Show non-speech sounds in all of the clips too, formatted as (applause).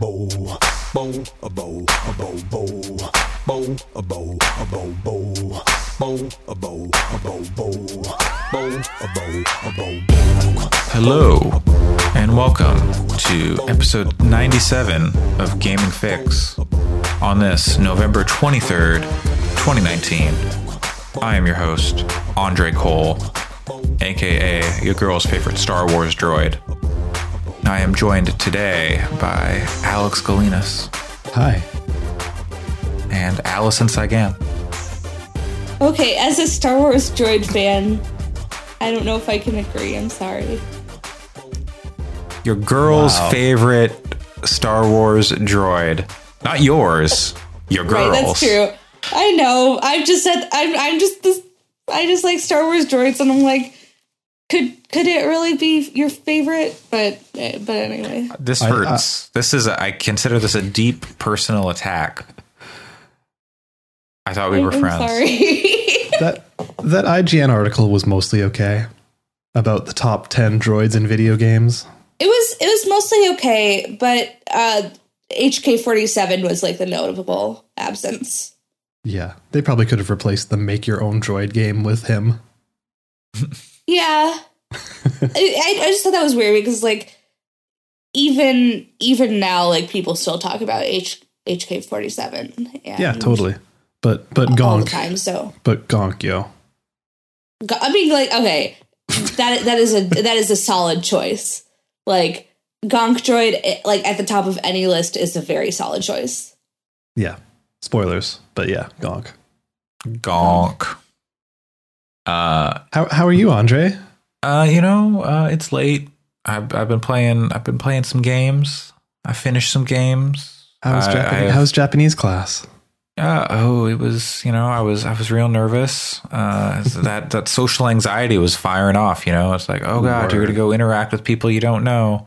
bow, bow, a bow, a bow, bow, bow, a bow, a bow, bow, bow, a bow, a bow, bow, bow, a bow, a bow. Hello, and welcome to episode 97 of Gaming Fyx. On this November 23rd, 2019, I am your host, Andre Cole, aka your girl's favorite Star Wars droid. I am joined today by Alex Galinas Hi. and Allison Saigan. Okay, as a Star Wars droid fan, I don't know if I can agree. I'm sorry. Your girl's Wow. favorite Star Wars droid. Not yours, your girl's. Right, that's true. I know. I've just said I'm. I'm just this. I just like Star Wars droids, and I'm like, could could it really be your favorite? But but anyway, This I- hurts. this is, a, I consider this a deep personal attack. I thought we were I'm friends. sorry. (laughs) That that IGN article was mostly okay about the top 10 droids in video games. it was it was mostly okay, but uh, HK47 was like the notable absence. Yeah, they probably could have replaced the make your own droid game with him. (laughs) Yeah. (laughs) I, I I just thought that was weird because like even even now like people still talk about H HK forty seven. Yeah, totally. But but all the Gonk, time. So but Gonk, yo. Go- I mean, like okay, that that is a that is a solid choice. Like Gonk Droid, eh, like at the top of any list, is a very solid choice. Yeah. Spoilers, but yeah, Gonk. Gonk. Uh, How how are you, Andre? uh, you know, uh, it's late. I've, I've been playing. I've been playing some games. I finished some games. I- Japanese, I- how's Japanese class? Uh, oh, it was you know I was I was real nervous. Uh, that (laughs) that social anxiety was firing off. You know, it's like oh god, you're gonna go interact with people you don't know.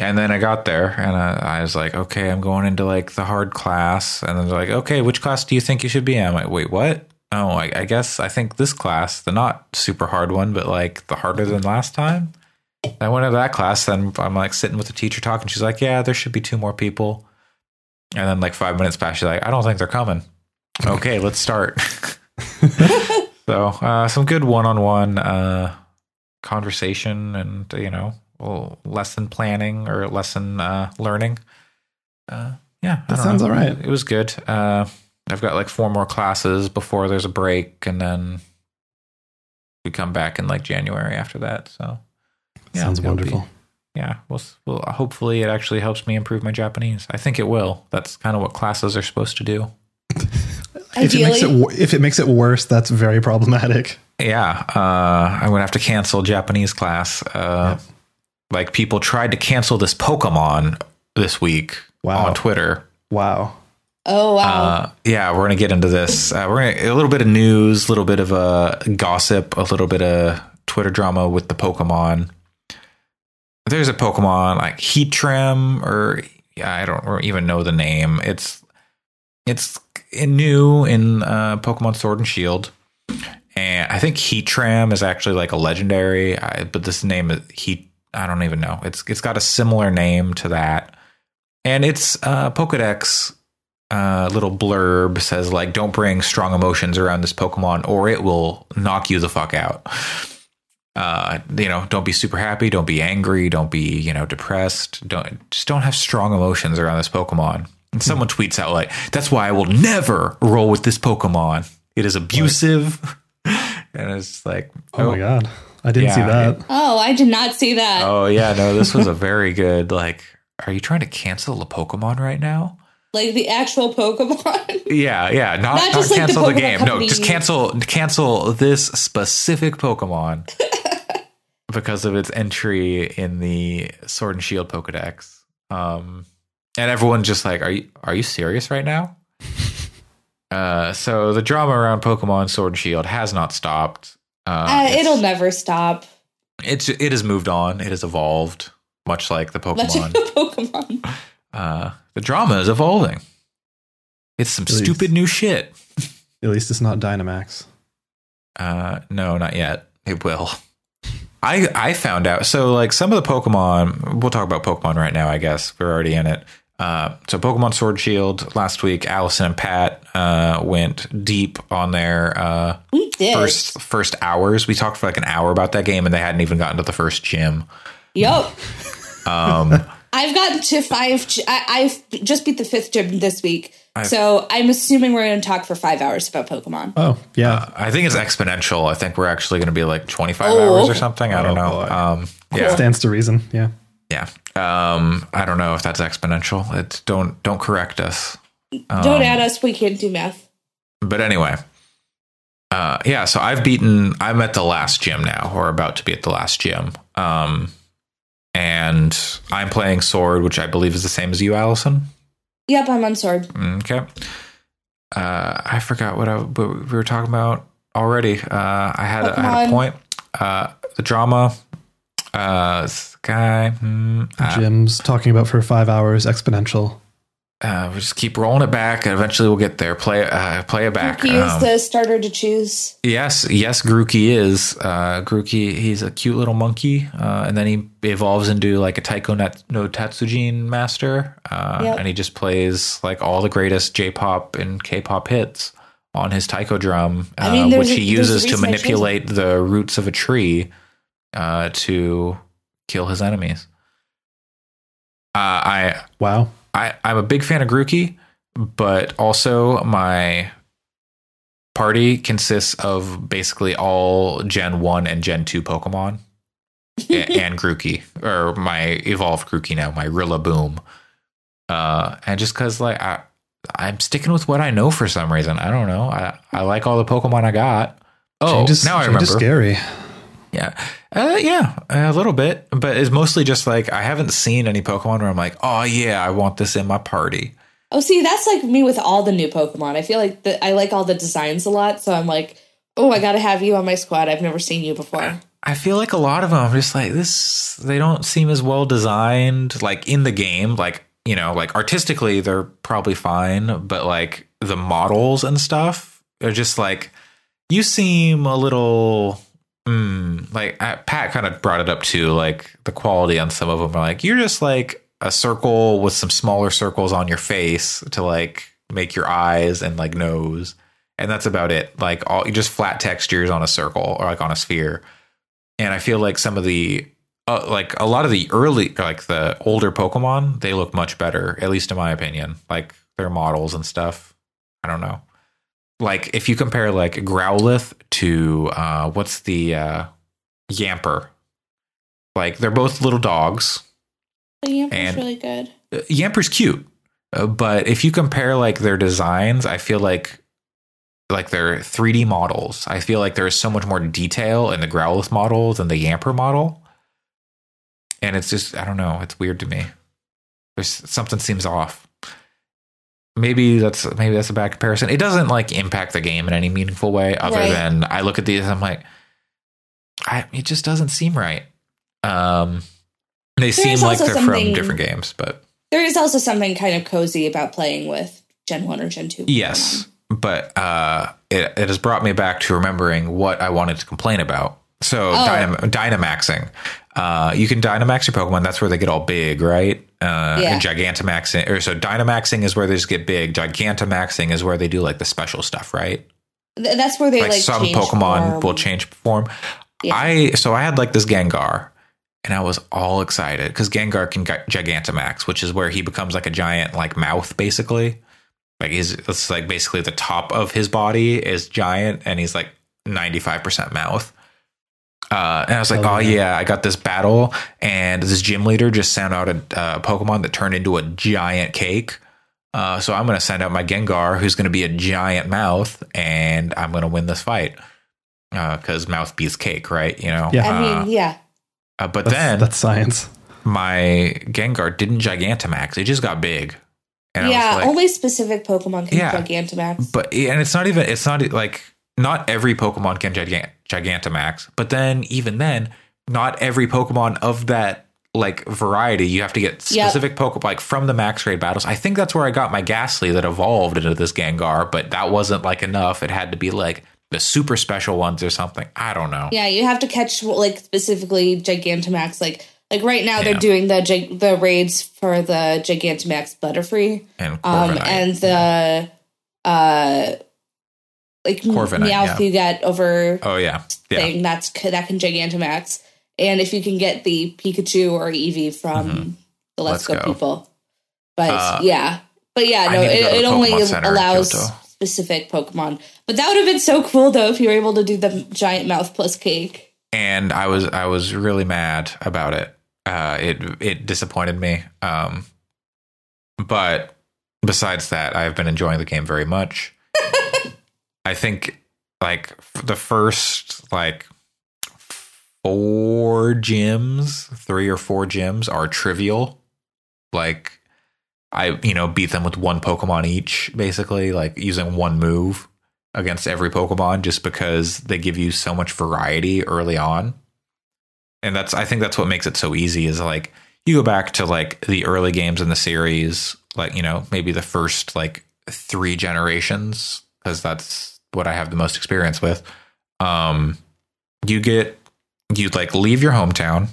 And then I got there and I, I was like, okay, I'm going into like the hard class. And then they're like, okay, which class do you think you should be in? I'm like, wait, what? Oh, I, I guess I think this class, the not super hard one, but like the harder than last time. I went into that class, then I'm like sitting with the teacher talking. She's like, yeah, there should be two more people. And then like five minutes pass, she's like, I don't think they're coming. Okay, let's start. (laughs) so uh, some good one-on-one uh, conversation and you know lesson planning or lesson uh, learning. Uh, yeah, That sounds know. all right. It was good. I've got like four more classes before there's a break, and then we come back in like January after that. So yeah, Sounds it'll be- wonderful. yeah, well, well, hopefully it actually helps me improve my Japanese. I think it will. That's kind of what classes are supposed to do. If it makes it if it makes it worse, that's very problematic. Yeah, uh, I'm gonna have to cancel Japanese class. Uh, Like people tried to cancel this Pokemon this week Wow. on Twitter. Wow. Oh wow, Uh, yeah, we're gonna get into this. Uh, we're gonna a little bit of news, a little bit of uh, gossip, a little bit of Twitter drama with the Pokemon. There's a Pokemon like Heatram, or yeah, I don't even know the name. It's it's new in uh, Pokemon Sword and Shield, and I think Heatram is actually like a legendary. I, but this name is Heat. I don't even know. It's it's got a similar name to that, and it's uh, Pokedex uh, little blurb says like don't bring strong emotions around this pokemon or it will knock you the fuck out. Uh you know don't be super happy. Don't be angry. Don't be you know depressed. Don't just don't have strong emotions around this pokemon. And someone tweets out like that's why i will never roll with this pokemon. It is abusive. (laughs) And it's like Oh, my god. I didn't see Yeah, that. oh I did not see that. oh yeah no this was a very good like are you trying to cancel a pokemon right now Like the actual Pokemon. (laughs) Yeah, yeah. Not, Not not, just like cancel the, Pokemon game. No, just cancel cancel this specific Pokemon (laughs) because of its entry in the Sword and Shield Pokedex. Um, and everyone just like, are you are you serious right now? (laughs) uh, so the drama around Pokemon Sword and Shield has not stopped. Uh, Uh, it'll never stop. it's it has moved on. It has evolved, much like the Pokemon. Much Pokemon. of Pokemon. uh, the drama is evolving. It's some Please. stupid new shit. At least it's not Dynamax. Uh, no, not yet. It will. I I found out. So like some of the Pokemon, we'll talk about Pokemon right now. I guess we're already in it. Uh, so Pokemon Sword Shield last week, Allison and Pat uh, went deep on their uh, We did. first first hours. We talked for like an hour about that game, and they hadn't even gotten to the first gym. Yup. Um, (laughs) I've gotten to five. I, I've just beat the fifth gym this week. so I'm assuming we're going to talk for five hours about Pokemon. Oh, yeah. I think it's exponential. I think we're actually going to be like 25 Oh, hours or something. I don't Oh, know. boy. Um, yeah, Stands to reason. Yeah. yeah. Um, I don't know if that's exponential. It's don't don't correct us. Um, Don't add us. We can't do math. But anyway, uh, yeah. So I've beaten. I'm at the last gym now, or about to be at the last gym. Um, and I'm playing Sword, which I believe is the same as you, Allison. Yep, I'm on sword. Okay. Uh, I forgot what, I, what we were talking about already. Uh, I had I had a point. Uh, the drama. Uh, this guy. hmm, uh, Jim's talking about for five hours exponential. Uh, we just keep rolling it back, and eventually we'll get there. Play uh, play it back. He is Um, the starter to choose. Yes, yes, Grookey is. Uh, Grookey, he's a cute little monkey, uh, and then he evolves into like a Taiko Net- no Tatsujin master, uh, Yep. and he just plays like all the greatest J-pop and K-pop hits on his taiko drum, uh, I mean, which he a uses to reason I chose manipulate the roots of a tree uh, to kill his enemies. Uh, I Wow. I, I'm a big fan of Grookey, but also my party consists of basically all Gen 1 and Gen 2 Pokemon (laughs) a- and Grookey, or my evolved Grookey now, my Rillaboom. Uh, and just because, like, I, I'm sticking with what I know for some reason. I don't know. I, I like all the Pokemon I got. Oh, Change is, now I change remember. scary. Yeah. Uh, yeah, a little bit, but it's mostly just like I haven't seen any Pokemon where I'm like, oh yeah, I want this in my party. Oh, see, that's like me with all the new Pokemon. I feel like the, I like all the designs a lot, so I'm like, oh, I got to have you on my squad. I've never seen you before. I feel like a lot of them I'm just like this. They don't seem as well designed, like in the game. Like you know, like artistically, they're probably fine, but like the models and stuff are just like you seem a little. Mm, like Pat kind of brought it up too. Like the quality on some of them are like you're just like a circle with some smaller circles on your face to like make your eyes and like nose, and that's about it. Like all just flat textures on a circle or like on a sphere and I feel like some of the uh, like a lot of the early like the older Pokemon they look much better at least in my opinion like their models and stuff I don't know like if you compare like Growlithe to uh what's the uh Yamper like they're both little dogs But Yamper's And- really good. Uh, Yamper's cute, uh, but if you compare like their designs, I feel like like their 3D models. I feel like there is so much more detail in the Growlithe model than the Yamper model, and it's just I don't know. It's weird to me. There's something seems off. Maybe that's maybe that's a bad comparison. It doesn't like impact the game in any meaningful way, other Right. than I look at these. I'm like, I it just doesn't seem right. Um, they seem like they're from different games, but There is also something kind of cozy about playing with Gen 1 or Gen 2. Yes, but uh, it, it has brought me back to remembering what I wanted to complain about. So Oh. dynam- Dynamaxing. Uh, you can Dynamax your Pokemon. That's where they get all big, right? Uh, Yeah. And Gigantamaxing, or so Dynamaxing is where they just get big. Gigantamaxing is where they do like the special stuff, right? Th- That's where they Like, like, some Pokemon form. will change form. Yeah. I so I had like this Gengar, and I was all excited because Gengar can gi- Gigantamax, which is where he becomes like a giant like mouth, basically. Like he's it's like basically the top of his body is giant, and he's like ninety five percent mouth. Uh, and I was like, Hell oh yeah. yeah, I got this battle, and this gym leader just sent out a uh, Pokemon that turned into a giant cake. Uh, so I'm going to send out my Gengar, who's going to be a giant mouth, and I'm going to win this fight because mouth beats cake, right? You know. Yeah. I Uh, mean, yeah. uh, but That's, then that's science. my Gengar didn't Gigantamax; it just got big. And I yeah, was like, only specific Pokemon can Yeah. Gigantamax. but and it's not even it's not like not every Pokemon can gigant, Gigantamax, but then even then, not every Pokemon of that like variety you have to get Yep. specific Pokemon like from the max raid battles. I think that's where I got my Gastly that evolved into this Gengar, but that wasn't like enough. It had to be like the super special ones or something. I don't know. Yeah, you have to catch like specifically Gigantamax like Like right now, Yeah. they're doing the the raids for the Gigantamax Butterfree, And um, and the uh, like Corviknight, Meowth yeah. you get over oh yeah, yeah. thing that's that can Gigantamax, and if you can get the Pikachu or Eevee from the Let's, Mm-hmm. Let's Go, Go. people, but Uh, yeah, but yeah, no, it, it only allows specific Pokemon. But that would have been so cool though if you were able to do the giant mouth plus cake. and I was I was really mad about it. Uh, it it disappointed me. Um, but besides that, I've been enjoying the game very much. I think like the first like four gyms, three or four gyms are trivial. Like I you know beat them with one Pokemon each, basically like using one move against every Pokemon just because they give you so much variety early on. And that's I think that's what makes it so easy is like you go back to like the early games in the series, like, you know, maybe the first like three generations, because that's what I have the most experience with. Um you get you like leave your hometown,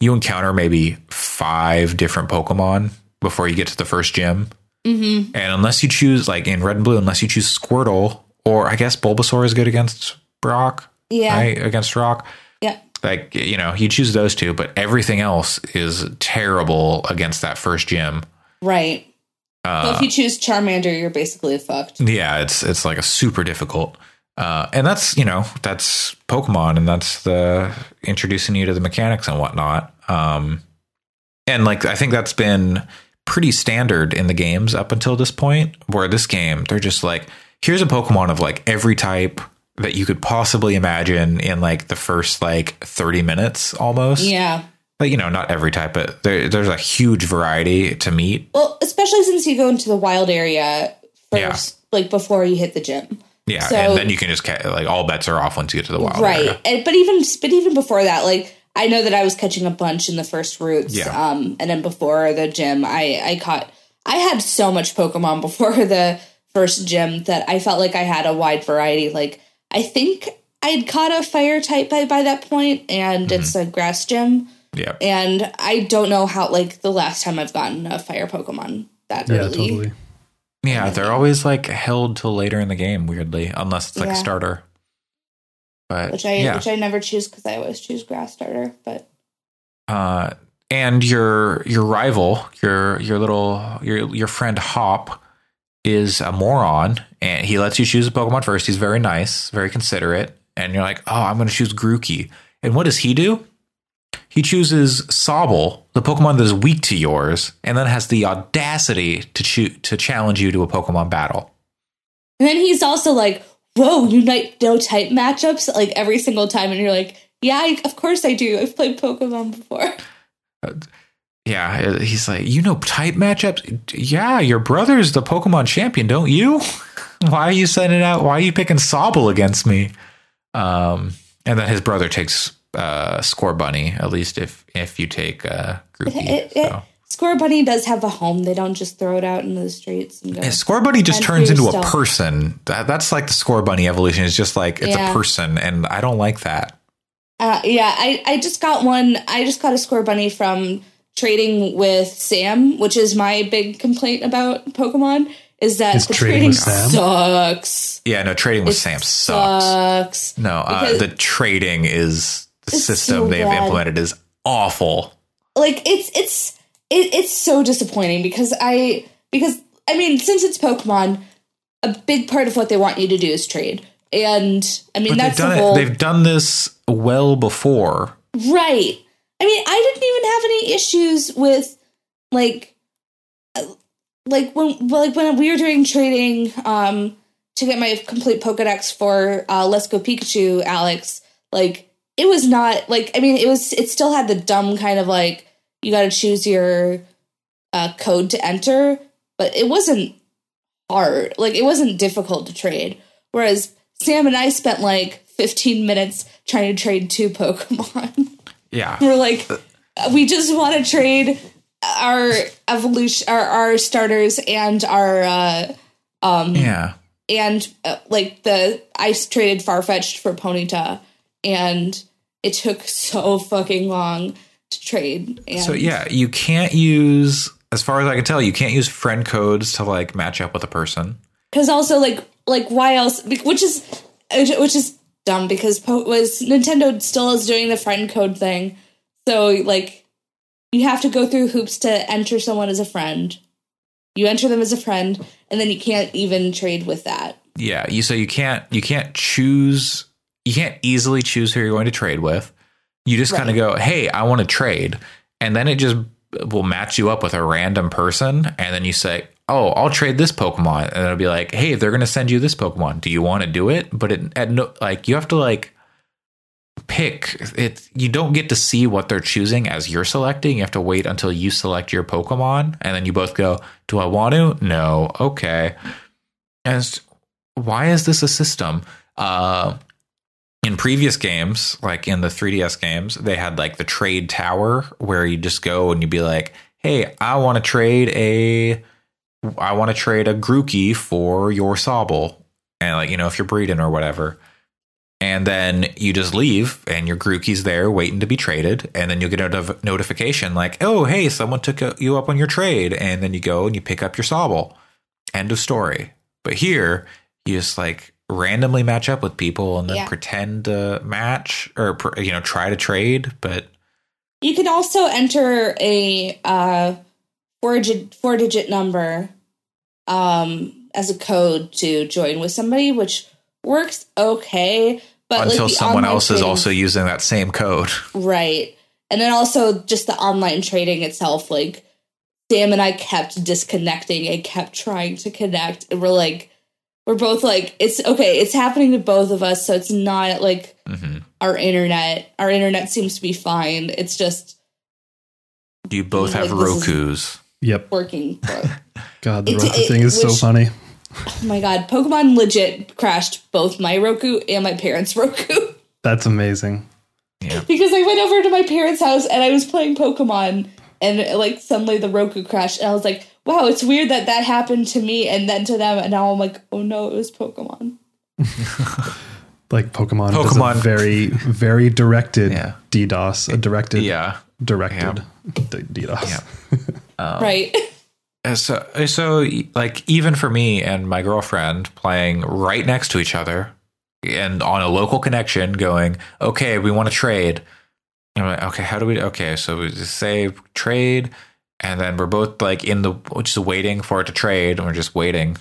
you encounter maybe five different Pokemon before you get to the first gym. Mm-hmm. And unless you choose, like in red and blue, unless you choose Squirtle, or I guess Bulbasaur is good against Brock, Yeah, right? Against Rock. yeah, Like, you know, you choose those two, but everything else is terrible against that first gym. right. Well, Uh, if you choose Charmander, you're basically fucked. yeah, it's it's like a super difficult. Uh, and that's you know that's Pokemon, and that's the introducing you to the mechanics and whatnot. Um, and like I think that's been pretty standard in the games up until this point. Where this game, they're just like, here's a Pokemon of like every type that you could possibly imagine in like the first like 30 minutes almost. Yeah. You know, not every type, but there, there's a huge variety to meet. Well, especially since you go into the wild area first, like before you hit the gym. Yeah. So- and then you can just, ca- like, all bets are off once you get to the wild right and, but even but even before that like i know that i was catching a bunch in the first routes Yeah. um and then before the gym i i caught i had so much pokemon (laughs) before the first gym that i felt like i had a wide variety like i think i'd caught a fire type by, by that point and Mm-hmm. it's a grass gym Yeah. and i don't know how like the last time i've gotten a fire pokemon that Yeah, early totally. Yeah, they're always like held till later in the game, weirdly, unless it's like Yeah. a starter. But which i yeah, which i never choose because i always choose grass starter but uh, and your your rival, your your little your your friend Hop, is a moron, and he lets you choose a Pokemon first. He's very nice, very considerate, and you're like, oh, I'm going to choose Grookey. And what does he do? He chooses Sobble, the Pokemon that is weak to yours, and then has the audacity to choo- to challenge you to a Pokemon battle. And then he's also like, "Whoa, you like no type matchups like every single time," and you're like, "Yeah, I, of course I do. I've played Pokemon before." (laughs) Yeah, he's like, you know, type matchups. Yeah, your brother's the Pokemon champion, don't you? (laughs) Why are you sending out? Why are you picking Sobble against me? Um, and then his brother takes uh, Scorbunny. At least if if you take uh, Grookey. It, it, so. Scorbunny does have a home. They don't just throw it out into the streets and go. And Scorbunny just turns for into a person. That, that's like the Scorbunny evolution. It's just like it's Yeah. a person, and I don't like that. Uh, yeah, I, I just got one. I just got a Scorbunny from trading with Sam, which is my big complaint about Pokemon. Is that Is the trading trading with Sam? sucks. Yeah, no, trading with It Sam sucks. sucks. No, uh, the trading is the It's system so they've bad. implemented is awful. like it's it's it, it's so disappointing because I because I mean since it's Pokemon, a big part of what they want you to do is trade, and I mean But they've that's the done whole it. They've done this well before. right. I mean, I didn't even have any issues with like uh, like when like when we were doing trading um to get my complete Pokedex for uh Let's Go Pikachu, Alex, like it was not like I mean it was it still had the dumb kind of like you got to choose your uh code to enter, but it wasn't hard. Like it wasn't difficult to trade. Whereas Sam and I spent like 15 minutes trying to trade two Pokemon. Yeah. (laughs) We're like, we just want to trade our evolution, our, our starters, and our uh, Yeah. and uh, like the I traded Farfetch'd for Ponyta, and it took so fucking long to trade. And So yeah, you can't use, as far as I can tell, you can't use friend codes to like match up with a person. because also like like why else? Which is which is dumb because po- was Nintendo still is doing the friend code thing. So like you have to go through hoops to enter someone as a friend. You enter them as a friend, and then you can't even trade with that. Yeah, you so you can't you can't choose you can't easily choose who you're going to trade with. You just kind of go, "Hey, I want to trade." And then it just will match you up with a random person and then you say, "Oh, I'll trade this Pokemon." And it'll be like, "Hey, they're going to send you this Pokemon. Do you want to do it?" But it at no like you have to like pick it you don't get to see what they're choosing as you're selecting you have to wait until you select your pokemon and then you both go do i want to no okay and why is this a system uh in previous games like in the 3ds games they had like the trade tower where you just go and you'd be like hey i want to trade a i want to trade a grookey for your sobble and like you know if you're breeding or whatever. And then you just leave and your Grookey's there waiting to be traded and then you'll get a not- notification like oh hey someone took a, you up on your trade and then you go and you pick up your sobble. End of story. But here you just like randomly match up with people and then Yeah. pretend to match or you know try to trade but You can also enter a uh, four digit four digit number um, as a code to join with somebody, which works okay. But until the someone else is also using that same code right, and then also just the online trading itself. Like Sam and I kept disconnecting and kept trying to connect, and we're like, we're both like, it's okay, it's happening to both of us, so it's not like Mhm. our internet. Our internet seems to be fine. It's just you both have Like, Roku's Yep. working. (laughs) God, the It's- Roku it- thing is so funny. Oh my god, Pokemon legit crashed both my Roku and my parents' (laughs) Roku. That's amazing. because I went over to my parents' house and I was playing Pokemon and like suddenly the Roku crashed and I was like, wow, it's weird that that happened to me and then to them and now I'm like, oh no, it was Pokemon. (laughs) Like Pokemon, does Pokemon. a very, very directed Yeah. DDoS, a directed, yeah directed D- DDoS. Yeah. (laughs) right. Uh, so so like even for me and my girlfriend playing right next to each other and on a local connection going okay we want to trade I'm like, okay how do we okay so we just say trade and then we're both like in the just waiting for it to trade and we're just waiting.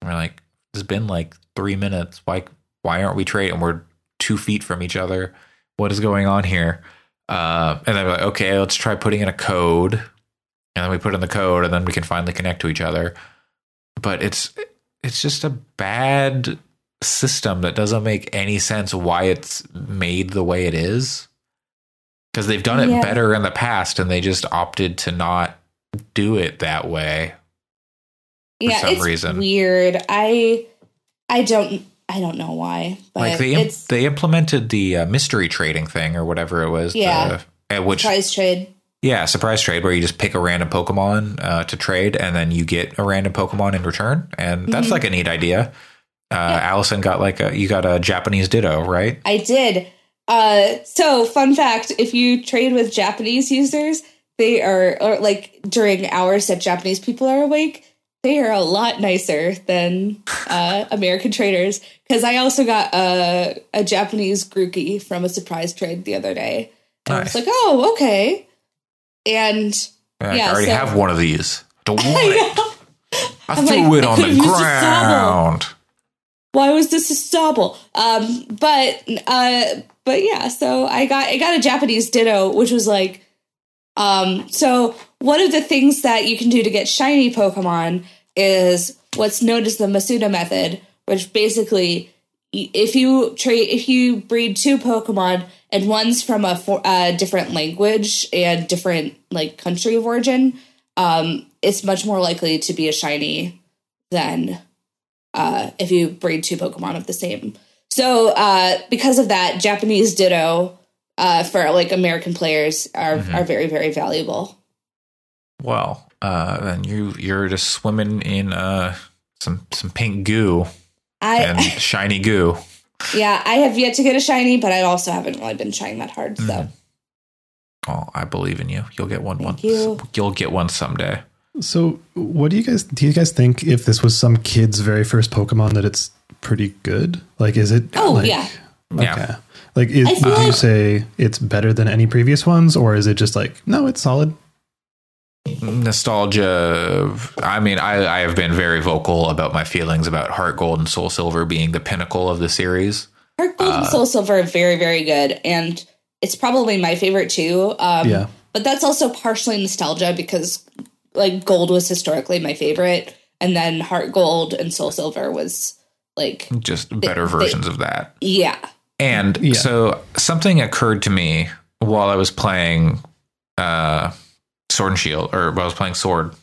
And we're like it's been like three minutes. Why why aren't we trading? We're two feet from each other. What is going on here? Uh, and then we're like okay let's try putting in a code. And then we put in the code and then we can finally connect to each other. But it's it's just a bad system that doesn't make any sense why it's made the way it is. Because they've done it Yeah. better in the past and they just opted to not do it that way yeah, some it's reason. weird. I I don't I don't know why. But like they im- they implemented the uh, mystery trading thing or whatever it was Yeah. the- uh, which price trade. yeah surprise trade where you just pick a random pokemon uh, to trade and then you get a random pokemon in return and that's Mhm. like a neat idea uh, allison got like a you got a japanese ditto right I did. Uh, so fun fact: if you trade with Japanese users, they are or like during hours that Japanese people are awake, they are a lot nicer than uh, American traders. Because I also got a a Japanese Grookey from a surprise trade the other day. And I was like, oh, okay. And Like, Yeah, i already so- have one of these don't (laughs) want I it i I'm threw like, it on the could've used a Sobble. ground why was this a Sobble? Um, but uh, but yeah, so I got I got a Japanese Ditto, which was like, um, so one of the things that you can do to get shiny Pokemon is what's known as the Masuda method, which basically, if you trade if you breed two Pokemon and one's from a for, uh, different language and different like country of origin, um, it's much more likely to be a shiny than uh, if you breed two Pokemon of the same. So uh, because of that, Japanese Ditto uh, for like American players are Mhm. are very very valuable. well uh then you you're just swimming in uh some some pink goo and (laughs) shiny goo yeah, I have yet to get a shiny, but I also haven't really been trying that hard. So Mhm. Well, I believe in you. You'll get one. Thank one you. You'll get one someday. So, what do you guys do? You guys think if this was some kid's very first Pokemon, that it's pretty good? Like, is it? Oh, like- yeah. Yeah. Okay. Like, is, I do you say it's better than any previous ones, or is it just like, no, it's solid? nostalgia i mean I, I have been very vocal about my feelings about heart gold and soul silver being the pinnacle of the series Heart Gold and Soul Silver are very, very good, and it's probably my favorite too. Um, Yeah. But that's also partially nostalgia because, like, Gold was historically my favorite, and then Heart Gold and Soul Silver was like, just better they- versions of that yeah, and Yeah. so something occurred to me while i was playing uh sword and shield or while i was playing sword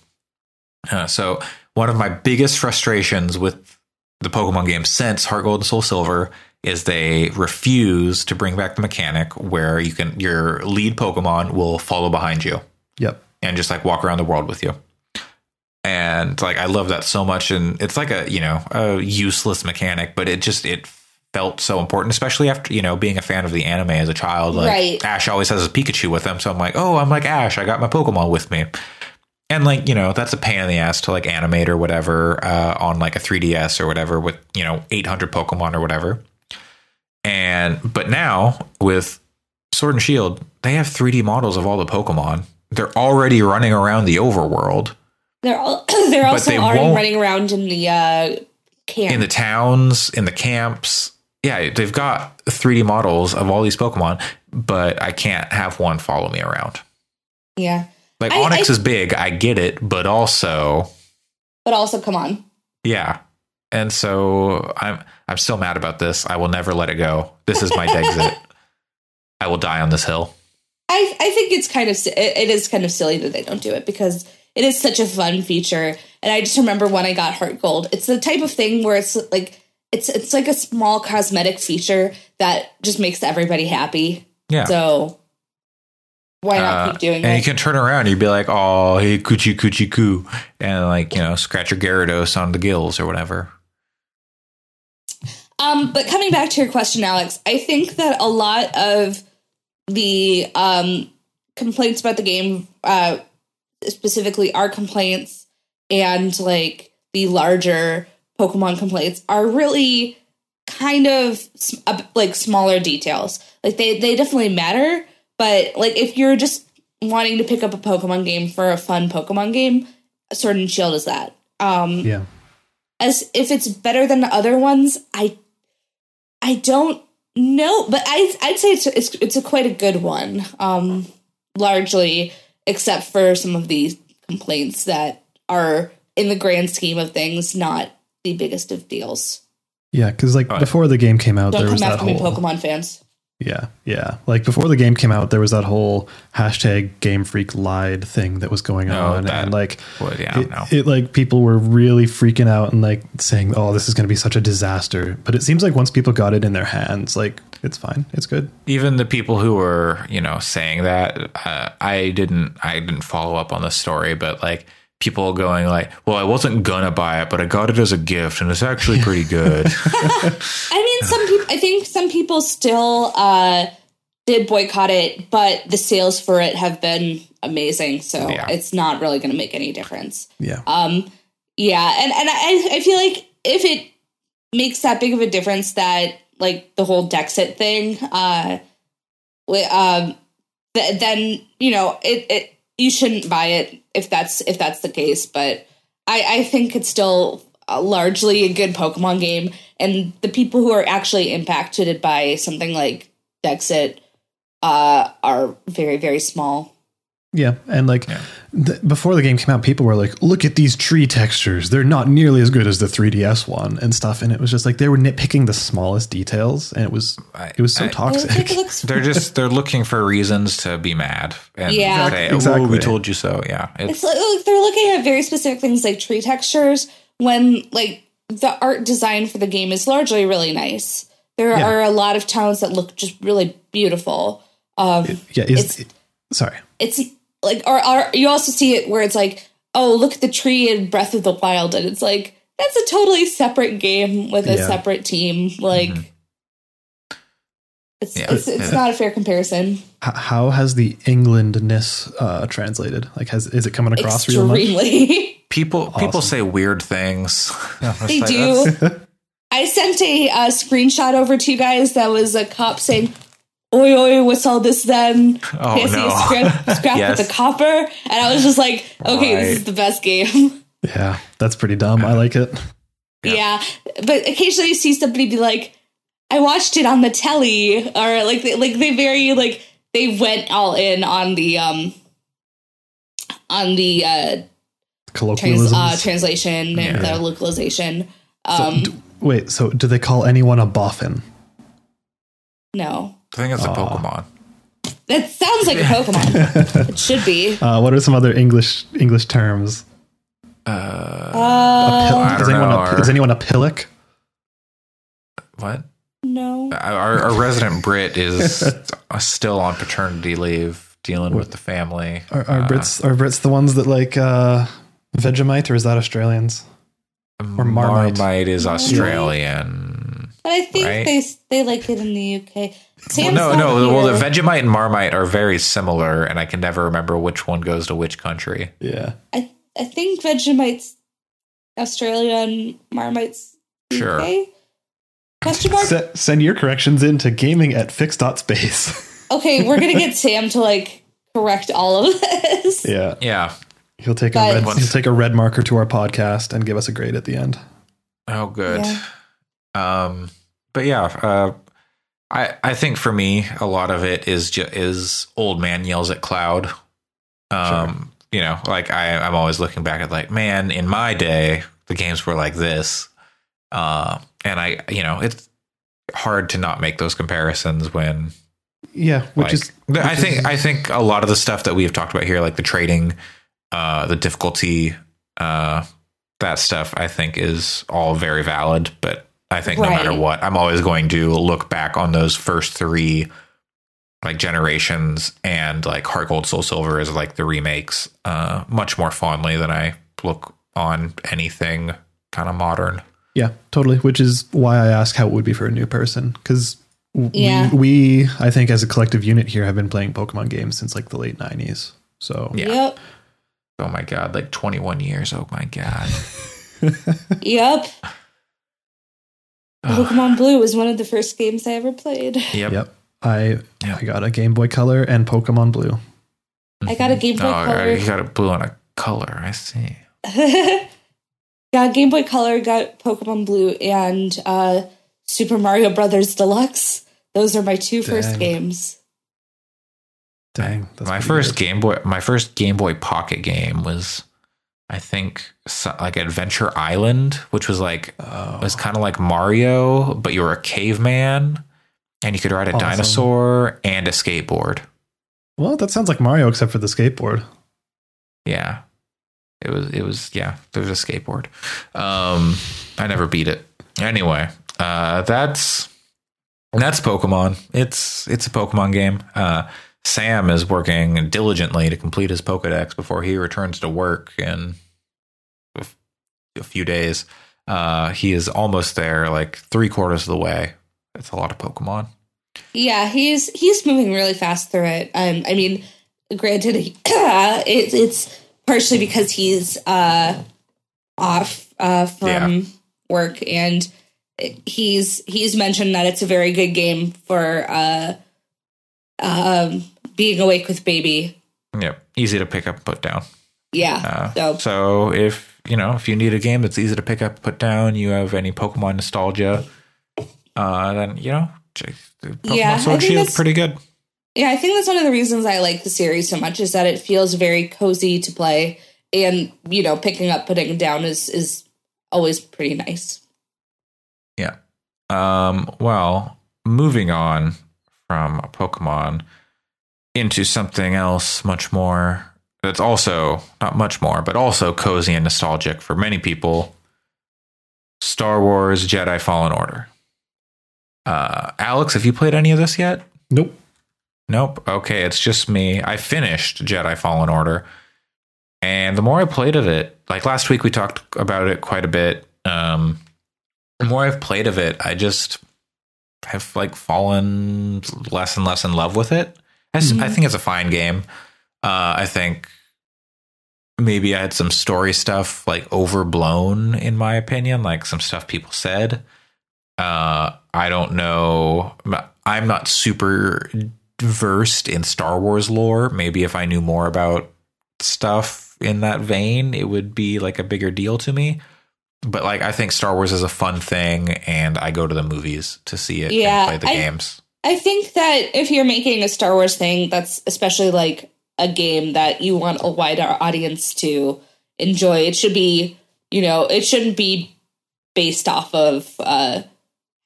uh, so one of my biggest frustrations with the pokemon games since heart gold and soul silver is they refuse to bring back the mechanic where you can your lead pokemon will follow behind you Yep. and just like walk around the world with you. And like I love that so much and it's like a, you know, a useless mechanic, but it just it felt so important, especially after, you know, being a fan of the anime as a child. Like Right. Ash always has a Pikachu with him, so I'm like, "Oh, I'm like Ash, I got my Pokemon with me." And like, you know, that's a pain in the ass to like animate or whatever uh, on like a 3DS or whatever with, you know, 800 Pokemon or whatever. And but now with Sword and Shield, they have 3D models of all the Pokemon. They're already running around the overworld they're all (clears throat) they're also they already running around in the uh, camp. in the towns, in the camps. Yeah, they've got 3D models of all these Pokemon, but I can't have one follow me around. yeah, Like I- Onix I- is big, I get it, but also but also come on. yeah. And so I'm I'm still mad about this. I will never let it go. This is my exit. (laughs) I will die on this hill. I I think it's kind of it, it is kind of silly that they don't do it because it is such a fun feature. And I just remember when I got Heart Gold, it's the type of thing where it's like it's it's like a small cosmetic feature that just makes everybody happy. Yeah. So why not Uh, keep doing and it? And you can turn around, you'd be like, "Oh, hey, coochie coochie coo," and like you know, scratch your Gyarados on the gills or whatever. Um, but coming back to your question, Alex, I think that a lot of the um, complaints about the game, uh, specifically our complaints and like the larger Pokemon complaints, are really kind of like smaller details. Like they they definitely matter, but like if you're just wanting to pick up a Pokemon game for a fun Pokemon game, Sword and Shield is that. Um, Yeah. as if it's better than the other ones i i don't know but i i'd say it's it's, it's a quite a good one um largely except for some of these complaints that are in the grand scheme of things not the biggest of deals Yeah. Because like Right. before the game came out, don't there was come that me whole. pokemon fans Yeah, yeah. Like before the game came out, there was that whole hashtag Game Freak lied thing that was going Oh, on, and like, Well, yeah, it, no. it like people were really freaking out and like saying, "Oh, this is going to be such a disaster." But it seems like once people got it in their hands, like it's fine, it's good. even the people who were you know saying that uh, i didn't i didn't follow up on the story but like people going like well i wasn't gonna buy it but i got it as a gift and it's actually pretty good. (laughs) I mean some people i think some people still uh did boycott it but the sales for it have been amazing so Yeah. it's not really going to make any difference. Yeah, Um, yeah, and and I I feel like if it makes that big of a difference that like the whole Dexit thing, uh, wi- um, th- then you know it it you shouldn't buy it if that's if that's the case. But I I think it's still uh, largely a good Pokemon game, and the people who are actually impacted by something like Dexit uh, are very very small. yeah. And like Yeah. Th- before the game came out, people were like, "Look at these tree textures; they're not nearly as good as the 3DS one and stuff." And it was just like they were nitpicking the smallest details, and it was I- it was so I- It looks like toxic. it looks they're just they're looking for reasons to be mad and Yeah. say oh, Exactly. we told you so yeah It's it's like, like they're looking at very specific things like tree textures when like the art design for the game is largely really nice. There Yeah. are a lot of towns that look just really beautiful. Um, yeah, is it's- it- sorry. it's like, or, or you also see it where it's like, oh, look at the tree in Breath of the Wild, and it's like that's a totally separate game with a Yeah. separate team. Like, It's Yeah. it's, it's Yeah. not a fair comparison. H- how has the Englandness uh, translated? Like, has is it coming across real much? Extremely. (laughs) People people say weird things. (laughs) they do. (laughs) I sent a uh, screenshot over to you guys that was a cop saying, "Oi, oi, what's all this then?" Oh, Can't see no. a scrap, scrap Yes. with the copper, and I was just like, "Okay, this is the best game." (laughs) Yeah, that's pretty dumb. I like it. Yeah. but occasionally you see somebody be like, "I watched it on the telly," or like, they, like they very like they went all in on the um on the uh, trans, uh translation and Yeah. the localization. So, Um, d- wait, so do they call anyone a boffin? no, I think it's a Aw. Pokemon. that sounds like a Pokemon. (laughs) it should be. Uh, what are some other English English terms? Uh, Uh, Pil- I is, don't anyone know, a, or- is anyone a pillock? what? no. Our, our resident Brit is (laughs) still on paternity leave, dealing with the family. Are, are Uh, Brits are Brits the ones that like uh, Vegemite, or is that Australians? or Marmite? Marmite is Australian. But I think Right? they they like it in the UK. Well, Sam's no, not no. Well, the. Vegemite and Marmite are very similar, and I can never remember which one goes to which country. Yeah. I I think Vegemite's Australia and Marmite's Sure. UK. Question mark? Se- send your corrections in to gaming at fyx.space. (laughs) Okay, we're gonna get Sam to like correct all of this. yeah. Yeah. He'll take But- a red he'll take a red marker to our podcast and give us a grade at the end. Oh, good. Yeah. Um, but yeah, uh, I I think for me, a lot of it is ju- is old man yells at cloud. Um, you know, like I I'm always looking back at like, man, in my day, the games were like this. Uh, and I, you know, it's hard to not make those comparisons when Yeah, which like, is the- I think is- I think a lot of the stuff that we have talked about here, like the trading, uh, the difficulty, uh, that stuff, I think is all very valid. But I think no matter what, I'm always going to look back on those first three like generations and like Heart Gold Soul Silver is like the remakes, uh, much more fondly than I look on anything kind of modern. Yeah, totally. Which is why I ask how it would be for a new person. Because Yeah. we, we, I think, as a collective unit here, have been playing Pokemon games since like the late '90s. So Yeah. Yep. Oh my god, like 21 years. Oh my god. (laughs) Yep. Ugh. Pokemon Blue was one of the first games I ever played. Yep. yep, I Yep. I got a Game Boy Color and Pokemon Blue. I got a Game Boy Oh, Color. you got a blue on a color. I see. (laughs) got Game Boy Color, got Pokemon Blue, and uh, Super Mario Brothers Deluxe. Those are my two first Dang. games. Dang, that's my first good. Game Boy, my first Game Boy Pocket game was, I think, so, like Adventure Island, which was like Oh, it was kind of like Mario, but you were a caveman, and you could ride a Awesome. dinosaur and a skateboard. well, that sounds like Mario, except for the skateboard. Yeah, it was. It was. Yeah, there was a skateboard. Um, I never beat it. Anyway, uh, that's that's Pokemon. It's it's a Pokemon game. Uh, Sam is working diligently to complete his Pokedex before he returns to work in a few days. Uh, he is almost there, like three quarters of the way. It's a lot of Pokemon. Yeah, he's he's moving really fast through it. Um, I mean, granted, he, (coughs) it, it's partially because he's uh, off uh, from Yeah. work, and he's he's mentioned that it's a very good game for uh, um, being awake with baby. Yep, easy to pick up, and put down. Yeah, Uh, so so if you know if you need a game that's easy to pick up, put down, you have any Pokemon nostalgia, uh, then you know Pokemon Yeah, Sword think Shield's pretty good. Yeah, I think that's one of the reasons I like the series so much is that it feels very cozy to play, and you know, picking up, putting down is is always pretty nice. Yeah. Um. Well, moving on from Pokemon into something else much more that's also not much more, but also cozy and nostalgic for many people. Star Wars Jedi Fallen Order. Uh, Alex, have you played any of this yet? Nope. Nope. Okay, it's just me. I finished Jedi Fallen Order. And the more I played of it, like last week we talked about it quite a bit. Um the more I've played of it, I just have like fallen less and less in love with it. I, s- I think it's a fine game. Uh, I think maybe I had some story stuff like overblown in my opinion, like some stuff people said. Uh, I don't know. I'm not super versed in Star Wars lore. Maybe if I knew more about stuff in that vein, it would be like a bigger deal to me. But like, I think Star Wars is a fun thing, and I go to the movies to see it Yeah, and play the I- games. I think that if you're making a Star Wars thing, that's especially like a game that you want a wider audience to enjoy. It should be, you know, it shouldn't be based off of uh,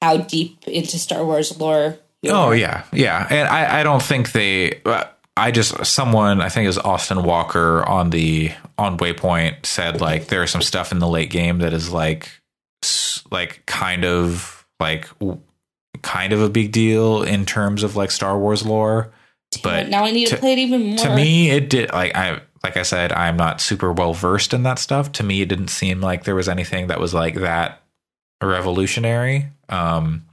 how deep into Star Wars lore. Oh are. yeah, yeah, and I, I don't think they. uh, I just someone I think it was Austin Walker on the on Waypoint said like there is some stuff in the late game that is like like kind of like kind of a big deal in terms of like Star Wars lore. But now I need to, to- play it even more. to me it did like i like i said i'm not super well versed in that stuff to me it didn't seem like there was anything that was like that revolutionary um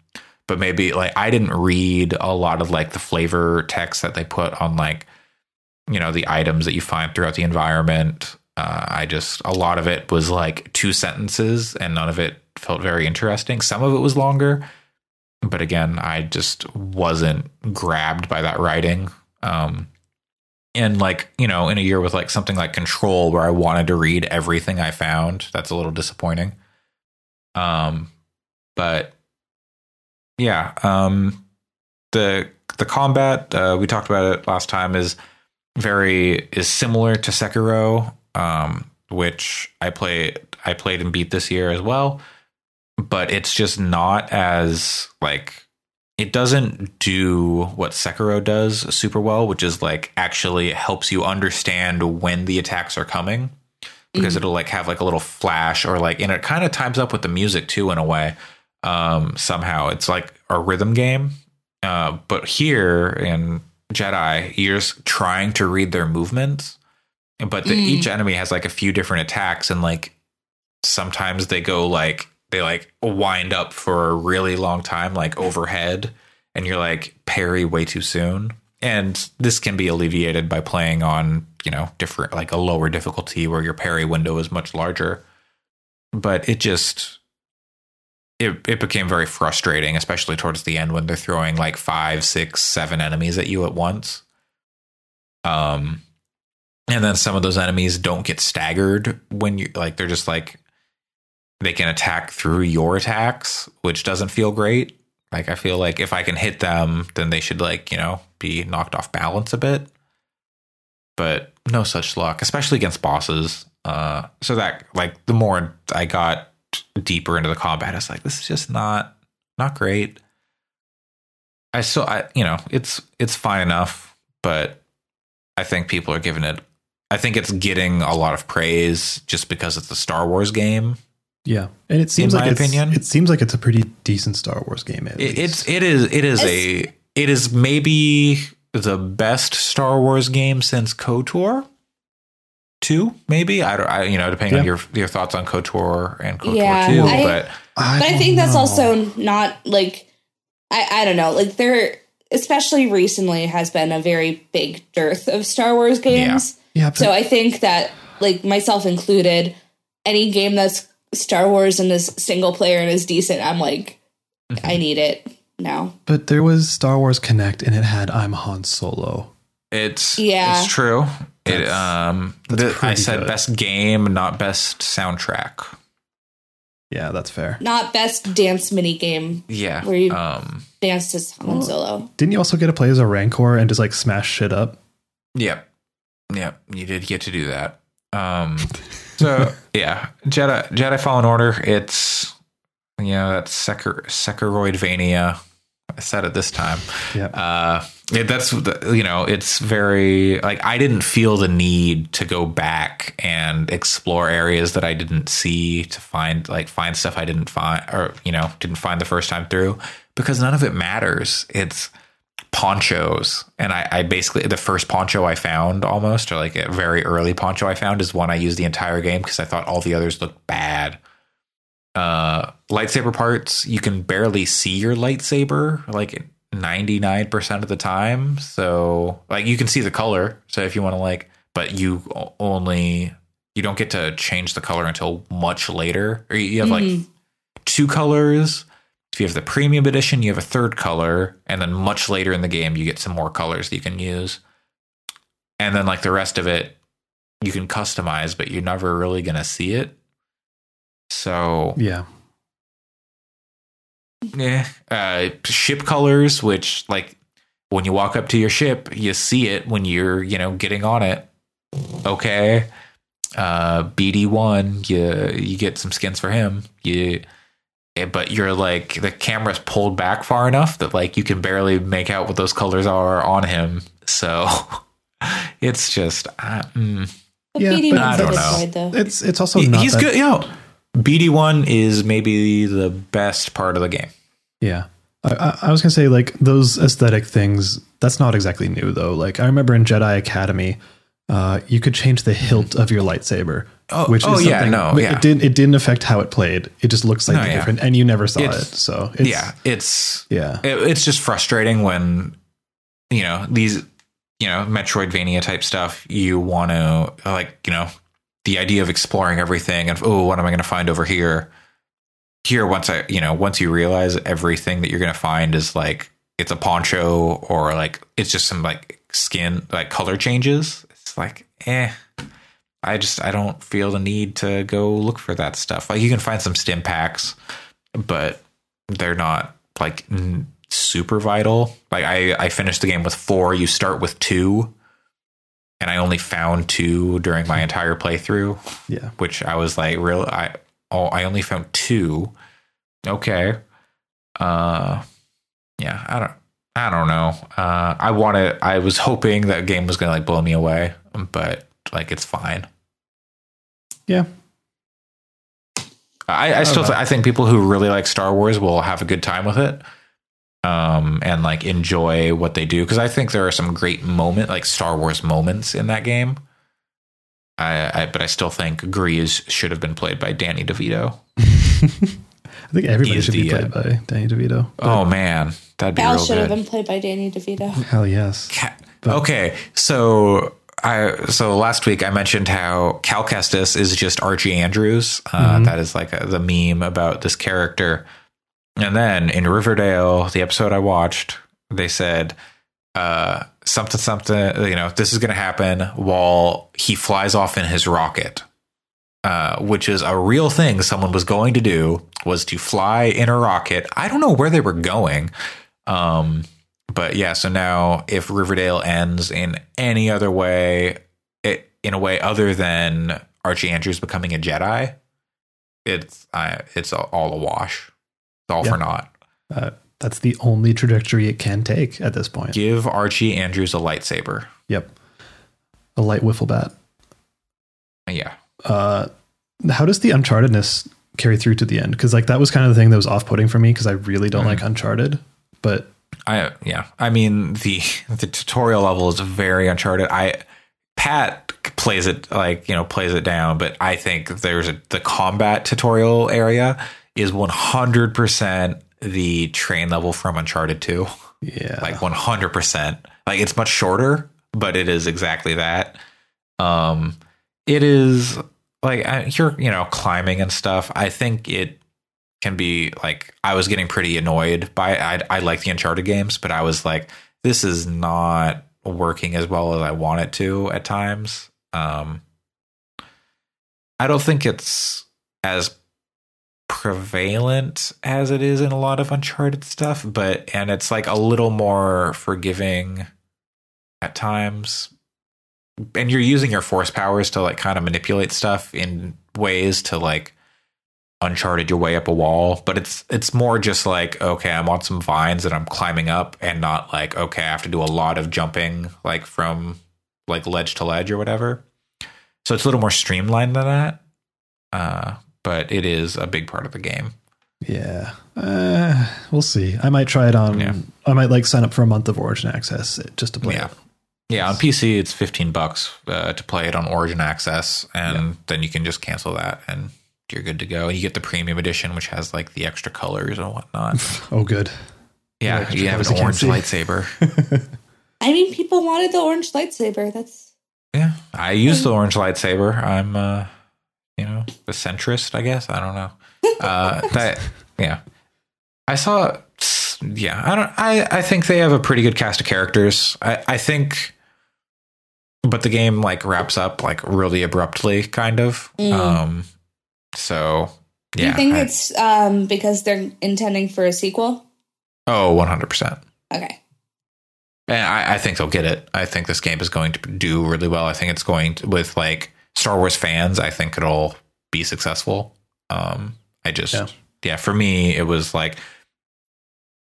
but maybe like i didn't read a lot of like the flavor text that they put on like you know the items that you find throughout the environment uh, i just a lot of it was like two sentences and none of it felt very interesting some of it was longer but again i just wasn't grabbed by that writing. Um and like you know in a year with like something like control where i wanted to read everything i found that's a little disappointing. Um but yeah um the the combat uh, we talked about it last time is very is similar to sekiro um which i play i played and beat this year as well but it's just not as like it doesn't do what Sekiro does super well, which is like actually helps you understand when the attacks are coming because it'll like have like a little flash or like and it kind of times up with the music too in a way. Um somehow it's like a rhythm game. Uh but here in Jedi, you're just trying to read their movements. But the, Mm. each enemy has like a few different attacks and like sometimes they go like they like wind up for a really long time like overhead and you're like parry way too soon. And this can be alleviated by playing on you know different like a lower difficulty where your parry window is much larger. But it just it, it became very frustrating especially towards the end when they're throwing like five six seven enemies at you at once. Um and then some of those enemies don't get staggered when you like they're just like they can attack through your attacks which doesn't feel great. Like i feel like if i can hit them then they should like you know be knocked off balance a bit. But no such luck especially against bosses. Uh so that like the more i got deeper into the combat it's like this is just not not great. I still i you know it's it's fine enough but i think people are giving it i think it's getting a lot of praise just because it's a star wars game Yeah, and it seems In like my opinion. it seems like it's a pretty decent Star Wars game. At It, least. it's it is it is a it is maybe the best Star Wars game since KOTOR. Two, maybe I don't. I, you know, depending on your your thoughts on KOTOR and KOTOR Yeah, two, I- but but I don't think that's know. also not like I, I don't know like there especially recently has been a very big dearth of Star Wars games. yeah. But So I think that like myself included, any game that's Star Wars and is single player and is decent, I'm like, Mm-hmm. I need it now. but there was Star Wars Kinect, and it had I'm Han Solo. it's Yeah. it's true. It um, the, I said good. best game, not best soundtrack. Yeah, that's fair. Not best dance mini game. Yeah, Where you- um, Danced as Han Solo. Didn't you also get to play as a Rancor and just like smash shit up? Yep. Yep. You did get to do that. Um (laughs) so yeah, Jedi Jedi Fallen Order, it's yeah, that's Sekir Sekiroidvania. I said it this time. Yeah. Uh it, that's you know, it's very like I didn't feel the need to go back and explore areas that I didn't see to find like find stuff I didn't find or you know, didn't find the first time through because none of it matters. It's ponchos and I, I basically the first poncho i found almost or like a very early poncho i found is one i used the entire game because i thought all the others looked bad uh lightsaber parts, you can barely see your lightsaber like 99% of the time. So, like, you can see the color. So, if you want to, like, but you only, you don't get to change the color until much later. Or you have like two colors. If you have the premium edition, you have a third color. And then much later in the game, you get some more colors that you can use. And then, like, the rest of it, you can customize, but you're never really going to see it. So, Yeah. yeah. Uh, ship colors, which like when you walk up to your ship, you see it when you're, you know, getting on it. Okay. Uh, BD one, you you get some skins for him. You, but you're like the camera's pulled back far enough that like you can barely make out what those colors are on him. So (laughs) it's just, uh, mm. Yeah, BD but one's a I don't know. droid, though. It's it's also He- not he's that- good. You know, BD one is maybe the best part of the game. Yeah. I, I, I was gonna say like those aesthetic things. That's not exactly new though. Like I remember in Jedi Academy, uh, you could change the hilt of your lightsaber. Oh, which oh, is yeah, something- no, but yeah. It didn't. It didn't affect how it played. It just looks slightly No, yeah. different, and you never saw It's- it. So it's, yeah, it's yeah, it, it's just frustrating when you know these you know metroidvania type stuff you want to like you know the idea of exploring everything and oh what am i going to find over here here once i you know once you realize everything that you're going to find is like it's a poncho or like it's just some like skin like color changes it's like eh i just i don't feel the need to go look for that stuff like you can find some stim packs but they're not like n- super vital. Like I, I finished the game with four. You start with two, and I only found two during my (laughs) entire playthrough, yeah. which I was like, real. I oh, I only found two. Okay. Uh, yeah. I don't. I don't know. Uh, I wanted. I was hoping that game was gonna like blow me away, but like it's fine. Yeah. I, I still th- I think people who really like Star Wars will have a good time with it. Um and like enjoy what they do because I think there are some great moment like Star Wars moments in that game. I, I but I still think Greez should have been played by Danny DeVito. (laughs) I think everybody He's should be the, played by Danny DeVito. Oh man, that'd be Cal real should have been played by Danny DeVito. Hell yes. Ca- okay, so I so last week I mentioned how Cal Kestis is just Archie Andrews. Uh, that is like a, the meme about this character. And then in Riverdale, the episode I watched, they said uh, something something. You know, this is going to happen while he flies off in his rocket. Uh, which is a real thing someone was going to do was to fly in a rocket. I don't know where they were going. Um, but yeah, so now if Riverdale ends in any other way, it, in a way other than Archie Andrews becoming a Jedi, it's uh, it's all a wash. It's all Yeah. for naught. Uh, that's the only trajectory it can take at this point. Give Archie Andrews a lightsaber. Yep. A light wiffle bat. Yeah. uh how does the unchartedness carry through to the end because like that was kind of the thing that was off-putting for me because i really don't like uncharted but I yeah. I mean the the tutorial level is very uncharted. I Pat plays it like you know plays it down, but I think there's a the combat tutorial area is 100 percent the train level from Uncharted 2. yeah Like 100 percent. Like it's much shorter, but it is exactly that. Um, it is like I- you're you know climbing and stuff. I think it can be like I was getting pretty annoyed by. I I like the Uncharted games, but I was like, this is not working as well as I want it to at times. Um, I don't think it's as prevalent as it is in a lot of Uncharted stuff, but and it's like a little more forgiving at times. And you're using your force powers to like kind of manipulate stuff in ways to like uncharted your way up a wall but it's it's more just like okay i'm on some vines that i'm climbing up and not like okay i have to do a lot of jumping like from like ledge to ledge or whatever. So it's a little more streamlined than that uh but it is a big part of the game. Yeah. Uh, we'll see. I might try it on Yeah. i might like sign up for a month of origin access just to play yeah. it. Yeah on pc it's 15 bucks uh, to play it on origin access and then you can just cancel that and you're good to go. You get the premium edition, which has like the extra colors and whatnot. (laughs) Oh, good. Yeah, extra you have an orange see. lightsaber. (laughs) I mean, people wanted the orange lightsaber. That's Yeah, I use the orange lightsaber. I'm, uh, you know, the centrist, I guess. I don't know. (laughs) Uh, that, yeah. I saw, yeah. I don't. I I think they have a pretty good cast of characters. I I think, but the game like wraps up like really abruptly, kind of. Mm. Um. So Do yeah. you think I- it's um because they're intending for a sequel? Oh, oh, one hundred percent. Okay. And I, I think they'll get it. I think this game is going to do really well. I think it's going to, with like Star Wars fans. I think it'll be successful. Um, I just, Yeah. yeah, for me, it was like,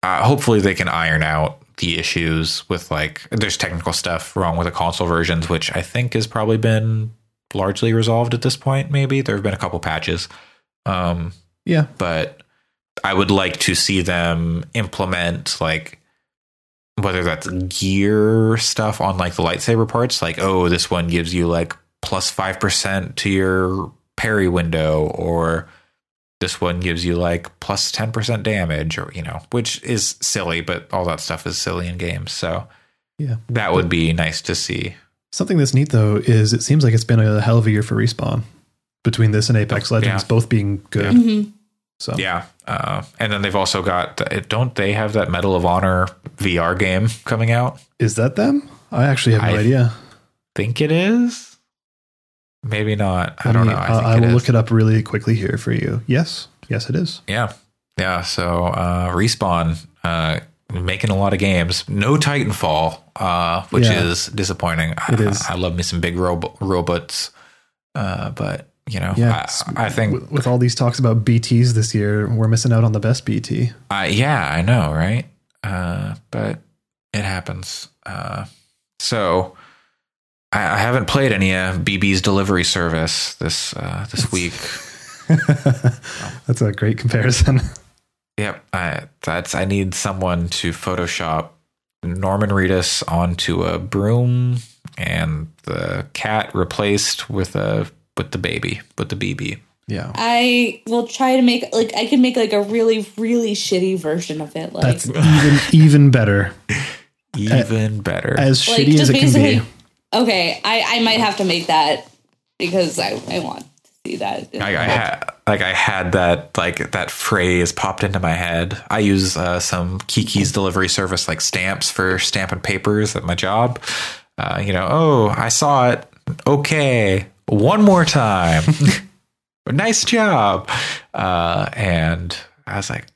uh, hopefully they can iron out the issues with like, there's technical stuff wrong with the console versions, which I think has probably been largely resolved at this point. Maybe there have been a couple patches. Um, Yeah. but I would like to see them implement like whether that's gear stuff on like the lightsaber parts, like oh, this one gives you like plus five percent to your parry window, or this one gives you like plus ten percent damage, or you know, which is silly, but all that stuff is silly in games. So Yeah. that would be nice to see. Something that's neat though is it seems like it's been a hell of a year for respawn between this and Apex Legends, Yeah. both being good. hmm So Yeah, uh, and then they've also got don't they have that Medal of Honor VR game coming out? is that them? I actually have no I- idea. think it is. Maybe not. I Let don't me- know. I, I, think I it will is. look it up really quickly here for you. Yes, yes, it is. Yeah, yeah. So uh, respawn uh, making a lot of games. No Titanfall, uh, which Yeah. is disappointing. It I, is. I love me some big robo- robots, uh, but you know, Yeah, I, I think. with, with all these talks about BTS this year, we're missing out on the best BT. I, yeah, I know, right? Uh, but it happens. Uh, so I, I haven't played any of BB's delivery service this uh, this week. (laughs) That's a great comparison. (laughs) Yep, I, that's I need someone to Photoshop Norman Reedus onto a broom and the cat replaced with a with the baby with the BB. yeah, I will try to make like I can make like a really really shitty version of it. Like that's even (laughs) even better. Even better. As like shitty as just it can basically. be. Okay, I I might have to make that because I I want to see that. I, I had like I had that like that phrase popped into my head. I use uh, some Kiki's delivery service like stamps for stamping papers at my job. Uh, you know, oh, I saw it. Okay, one more time. (laughs) nice job. Uh, and I was like,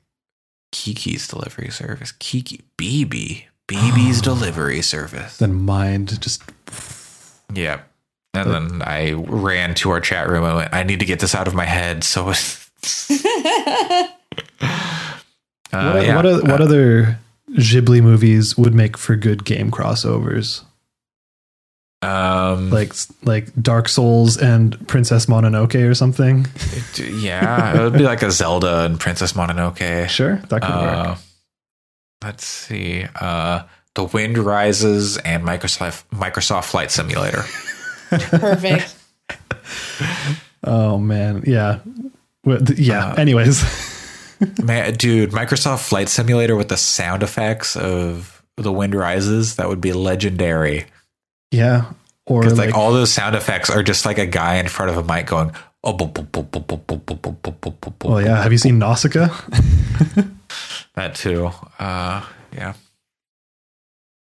Kiki's delivery service, Kiki BB BB's (sighs) delivery service. Then mind just Yeah. And then I ran to our chat room and went, I need to get this out of my head. So, (laughs) uh, what, yeah. what, o- what other Ghibli movies would make for good game crossovers? um, Like like Dark Souls and Princess Mononoke or something? yeah, it would be like a Zelda and Princess Mononoke. Sure, that could Uh, work. let's see. Uh, The Wind Rises and Microsoft Microsoft Flight Simulator. Perfect. oh man, yeah, yeah. Uh, Anyways, man, dude, Microsoft Flight Simulator with the sound effects of The Wind Rises that would be legendary. Yeah, or like, like all those sound effects are just like a guy in front of a mic going. Oh, well, yeah. Have you seen Nausicaa? that too. Uh, yeah.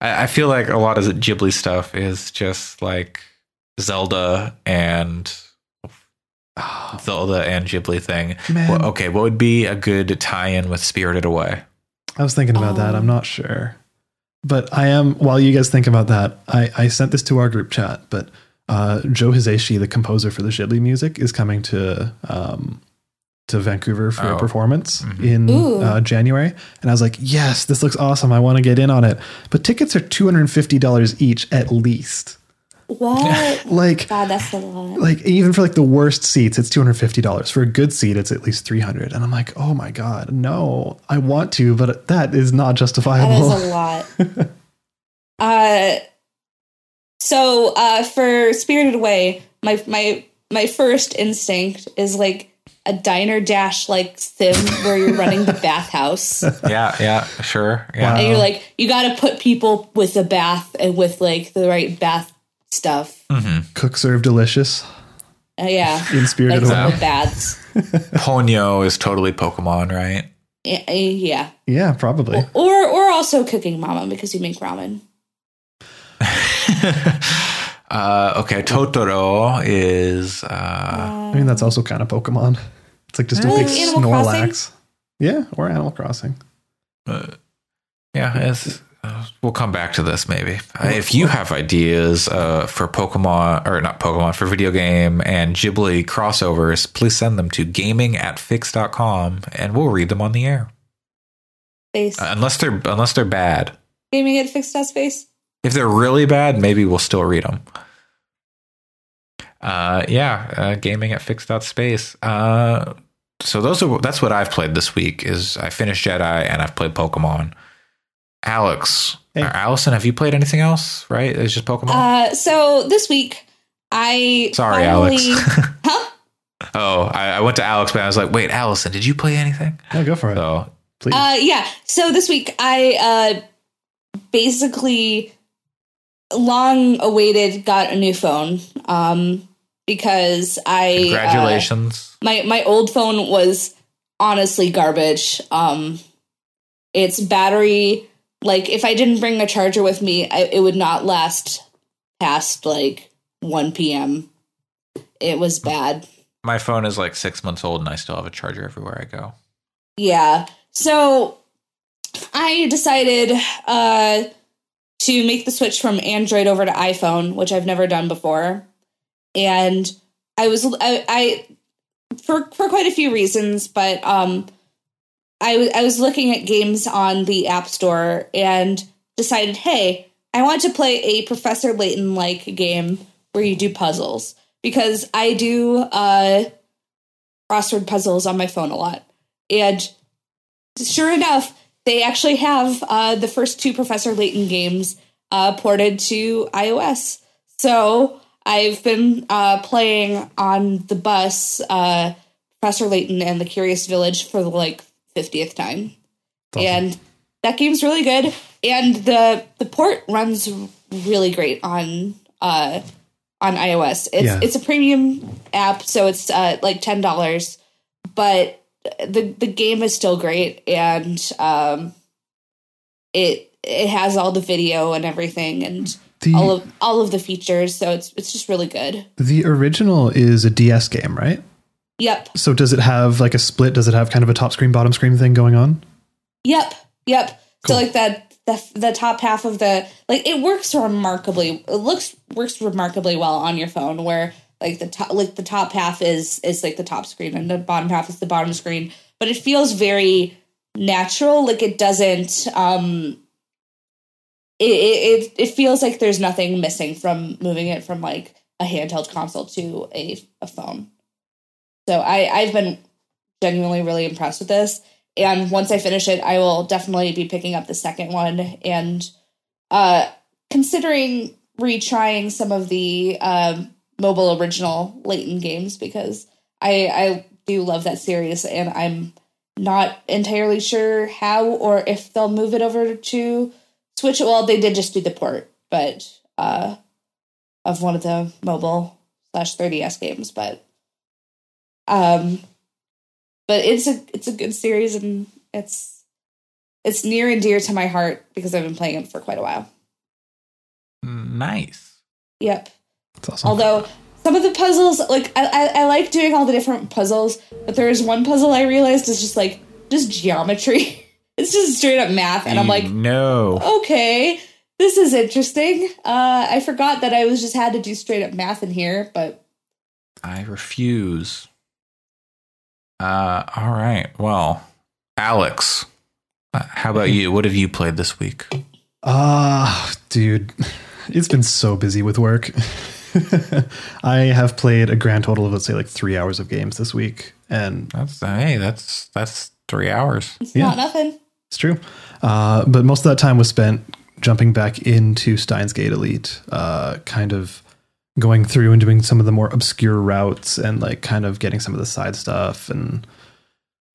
I, I feel like a lot of Ghibli stuff is just like Zelda and Zelda and Ghibli thing. Man. Well, okay, what would be a good tie-in with Spirited Away? I was thinking about that. I'm not sure. But I am, while you guys think about that, I, I sent this to our group chat. But uh, Joe Hisaishi, the composer for the Ghibli music, is coming to um, to Vancouver for Oh. a performance Mhm. in uh, January. And I was like, yes, this looks awesome. I want to get in on it. But tickets are $250 each at least. What? (laughs) Like, God, that's a lot. like even for like the worst seats it's $250 for a good seat it's at least 300 and i'm like oh my god no i want to but that is not justifiable is a (laughs) lot. uh, so uh, for Spirited Away, my my my first instinct is like a diner dash like sim where you're running the (laughs) bathhouse. Yeah, yeah, sure. Yeah. Wow. And you're like, you got to put people with a bath and with like the right bath stuff. Cook serve delicious Uh, yeah. (laughs) in Like spirited some way. of the baths. (laughs) Ponyo is totally Pokemon, right? Yeah, uh, yeah. Yeah, probably. Or or also cooking mama because you make ramen. (laughs) Uh, okay, Totoro is uh, I mean, that's also kind of Pokemon. It's like just a Like big Animal Snorlax. Yeah, or Animal Crossing. uh, yeah. It's, uh, we'll come back to this maybe. Uh, if you have ideas uh, for Pokemon or not Pokemon for video game and Ghibli crossovers, please send them to gaming at fyx.com and we'll read them on the air. Space. Uh, unless they're unless they're bad. Gaming at fixed space. If they're really bad, maybe we'll still read them. Uh, yeah, uh, gaming at fyx.space. Uh, so those are that's what I've played this week. Is I finished Jedi and I've played Pokemon. Alex Hey. or Allison, have you played anything else? Right, it's just Pokemon. Uh, so this week I Sorry, finally- Alex. (laughs) huh? oh, I, I went to Alex, but I was like, wait, Allison, did you play anything? Yeah, go for it, So please. Uh, yeah. So this week I uh basically long awaited got a new phone um because I uh, congratulations. my my old phone was honestly garbage. Um, its battery, like if I didn't bring a charger with me, I, it would not last past like one p.m. It was bad. My phone is like six months old, and I still have a charger everywhere I go. Yeah. So I decided uh, to make the switch from Android over to iPhone, which I've never done before. And I was I, I for for quite a few reasons, but um I was I was looking at games on the App Store and decided, hey, I want to play a Professor Layton like game where you do puzzles because I do uh crossword puzzles on my phone a lot. And sure enough, they actually have uh, the first two Professor Layton games uh, ported to iOS. So I've been uh, playing on the bus uh, Professor Layton and the Curious Village for like 50th time. Awesome. And that game's really good. And the the port runs really great on uh, on iOS. It's Yeah. it's a premium app, so it's uh, like ten dollars, but the the game is still great, and um, it it has all the video and everything, and the all of all of the features. So it's it's just really good. the original is a DS game, right? Yep, So does it have like a split? Does it have kind of a top screen, bottom screen thing going on? yep, yep. Cool. So like that the the top half of the like it works remarkably. It looks works remarkably well on your phone. Where like the top like the top half is is like the top screen and the bottom half is the bottom screen. But it feels very natural. Like it doesn't. um it, it it- it feels like there's nothing missing from moving it from like a handheld console to a, a phone. So I I've been genuinely really impressed with this. And once I finish it, I will definitely be picking up the second one and uh considering retrying some of the um mobile original Layton games because I I do love that series and I'm not entirely sure how or if they'll move it over to Switch. Well, they did just do the port, but uh of one of the mobile slash 3DS games, but um but it's a it's a good series and it's it's near and dear to my heart because I've been playing it for quite a while. Nice. Yep. That's awesome. Although some of the puzzles, like I, I, I like doing all the different puzzles, but there is one puzzle I realized is just like just geometry. (laughs) It's just straight up math, and I'm like, no. okay, this is interesting. Uh, I forgot that I was just had to do straight up math in here, but I refuse. Uh, all right. Well, Alex, uh, how about you? What have you played this week? Ah, dude, it's been so busy with work. (laughs) I have played a grand total of let's say like three hours of games this week, and That's hey, that's that's three hours. it's Yeah. not nothing. it's true. Uh, but most of that time was spent jumping back into Steins Gate Elite, uh, kind of going through and doing some of the more obscure routes and like kind of getting some of the side stuff and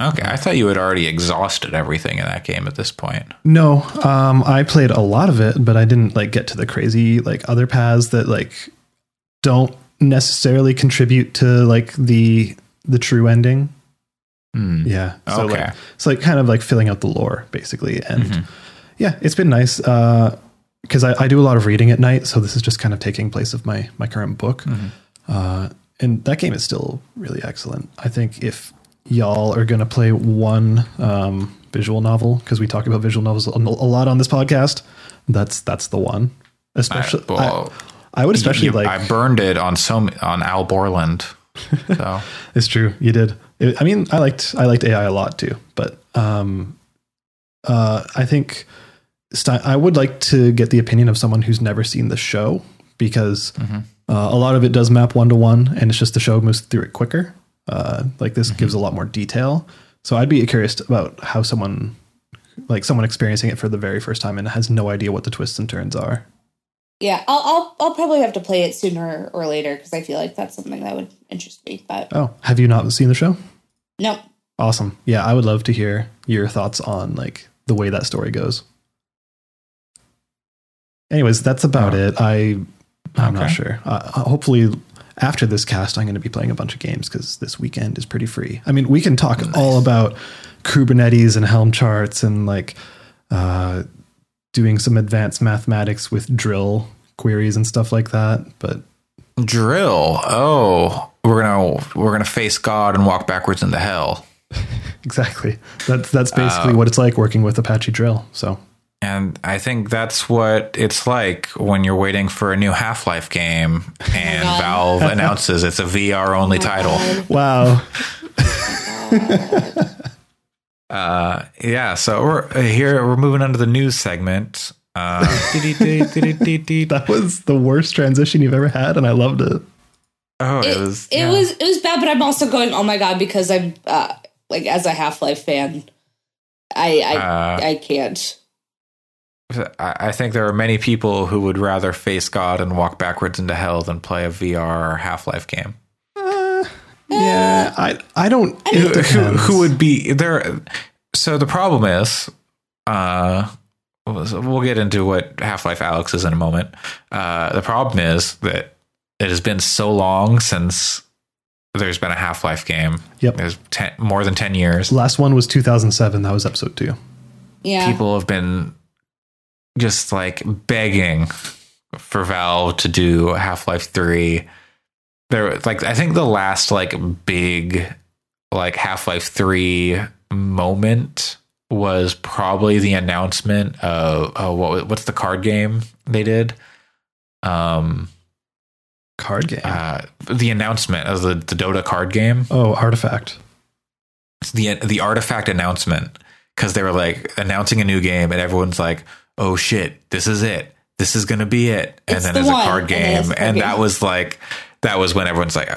Okay, I thought you had already exhausted everything in that game at this point. no um i played a lot of it but i didn't like get to the crazy like other paths that like don't necessarily contribute to like the the true ending Hmm. yeah so Okay. like it's like kind of like filling out the lore basically and Mhm. yeah it's been nice uh because I, I do a lot of reading at night so this is just kind of taking place of my my current book Mhm. uh and that game is still really excellent i think if y'all are gonna play one um visual novel because we talk about visual novels a lot on this podcast that's that's the one especially I, well, I, I would especially you- like I burned it on some on Al Borland. So (laughs) It's true. You did. It, I mean, I liked I liked AI a lot too, but um, uh, I think I would like to get the opinion of someone who's never seen the show because Mhm. uh, a lot of it does map one to one, and it's just the show moves through it quicker. Uh, like this gives a lot more detail. So I'd be curious about how someone like someone experiencing it for the very first time and has no idea what the twists and turns are. Yeah, I'll I'll, I'll probably have to play it sooner or later because I feel like that's something that would interest me. But Oh, have you not seen the show? no, Awesome. Yeah, I would love to hear your thoughts on like the way that story goes. Anyways, that's about Oh. it. I I'm not sure. Uh, hopefully, after this cast, I'm going to be playing a bunch of games because this weekend is pretty free. I mean, we can talk all about Kubernetes and Helm charts and like uh, doing some advanced mathematics with drill queries and stuff like that. But drill. Oh, we're gonna we're gonna face God and walk backwards into hell. (laughs) exactly, that's that's basically Uh, what it's like working with Apache Drill. So And I think that's what it's like when you're waiting for a new Half Life game and God. Valve (laughs) announces it's a VR only title. wow. (laughs) Uh, yeah, so we're uh, here. We're moving on to the news segment. Uh. (laughs) That was the worst transition you've ever had, and I loved it. oh, it, it, was. it yeah. was it was bad. But I'm also going, oh my god, because I'm uh, like as a Half Life fan, I I Uh, I can't. I I think there are many people who would rather face God and walk backwards into hell than play a VR Half Life game. Uh, yeah, I I don't. I it who, who would be there? So the problem is, uh, we'll get into what Half Life Alyx is in a moment. Uh, the problem is that it has been so long since there's been a Half Life game. Yep. There's ten, more than 10 years. Last one was 2007. That was episode two. Yeah, People have been just like begging for Valve to do Half Life 3. There, like, I think the last like big like Half Life 3 moment was probably the announcement of oh, what what's the card game they did? Um, Card game. uh, the announcement of the, the Dota card game. oh, Artifact. The the artifact announcement because they were like announcing a new game and everyone's like, "Oh shit, this is it. This is gonna be it." And It's then the there's a card game, it's and, that was like that was when everyone's like,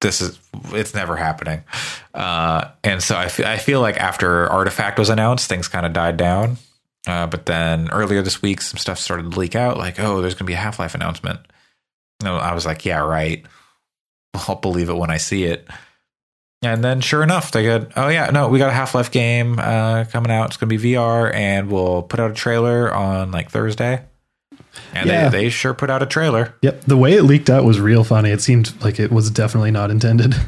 "This is it's never happening." Uh, and so I I feel like after Artifact was announced, things kind of died down. Uh, but then earlier this week, some stuff started to leak out, like, "Oh, there's gonna be a Half Life announcement." No, I was like, "Yeah, right." I'll believe it when I see it. And then, sure enough, they got, oh yeah, no, we got a Half Life game uh, coming out. It's going to be VR, and we'll put out a trailer on like Thursday. And Yeah. they, they sure put out a trailer. Yep. The way it leaked out was real funny. It seemed like it was definitely not intended. (laughs)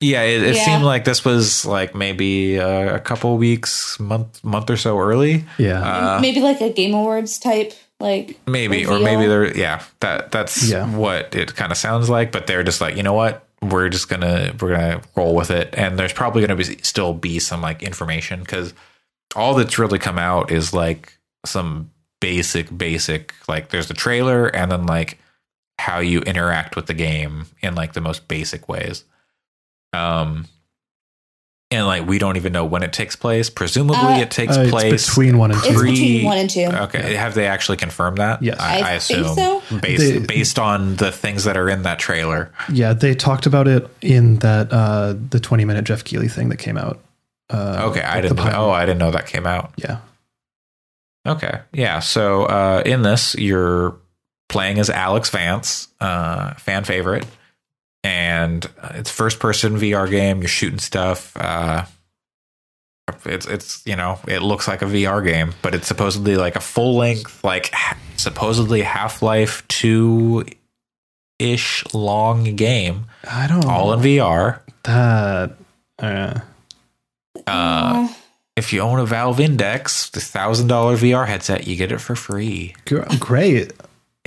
Yeah, it, it Yeah. seemed like this was like maybe uh, a couple weeks, month, month or so early. Yeah. Uh, maybe like a Game Awards type, like maybe, or maybe they're, yeah, that that's Yeah. what it kind of sounds like. But they're just like, you know what? We're just gonna we're gonna roll with it, and there's probably gonna be still be some like information because all that's really come out is like some basic basic like there's the trailer and then like how you interact with the game in like the most basic ways. Um and like we don't even know when it takes place presumably Uh, it takes Uh, it's place between one and it's two. Three- between one and two. okay have they actually confirmed that Yes. i, I I think assume so. based They- based on the things that are in that trailer Yeah, they talked about it in that uh the 20 minute Geoff Keighley thing that came out. Uh, okay i didn't know, oh i didn't know that came out Yeah. Okay. Yeah. So uh, in this, you're playing as Alyx Vance, uh, fan favorite, and it's first person VR game. You're shooting stuff. Uh, it's it's you know it looks like a VR game, but it's supposedly like a full length, like supposedly Half Life Two ish long game, I don't all in VR. that. Uh, Uh, if you own a Valve Index, the thousand dollar VR headset, you get it for free. great.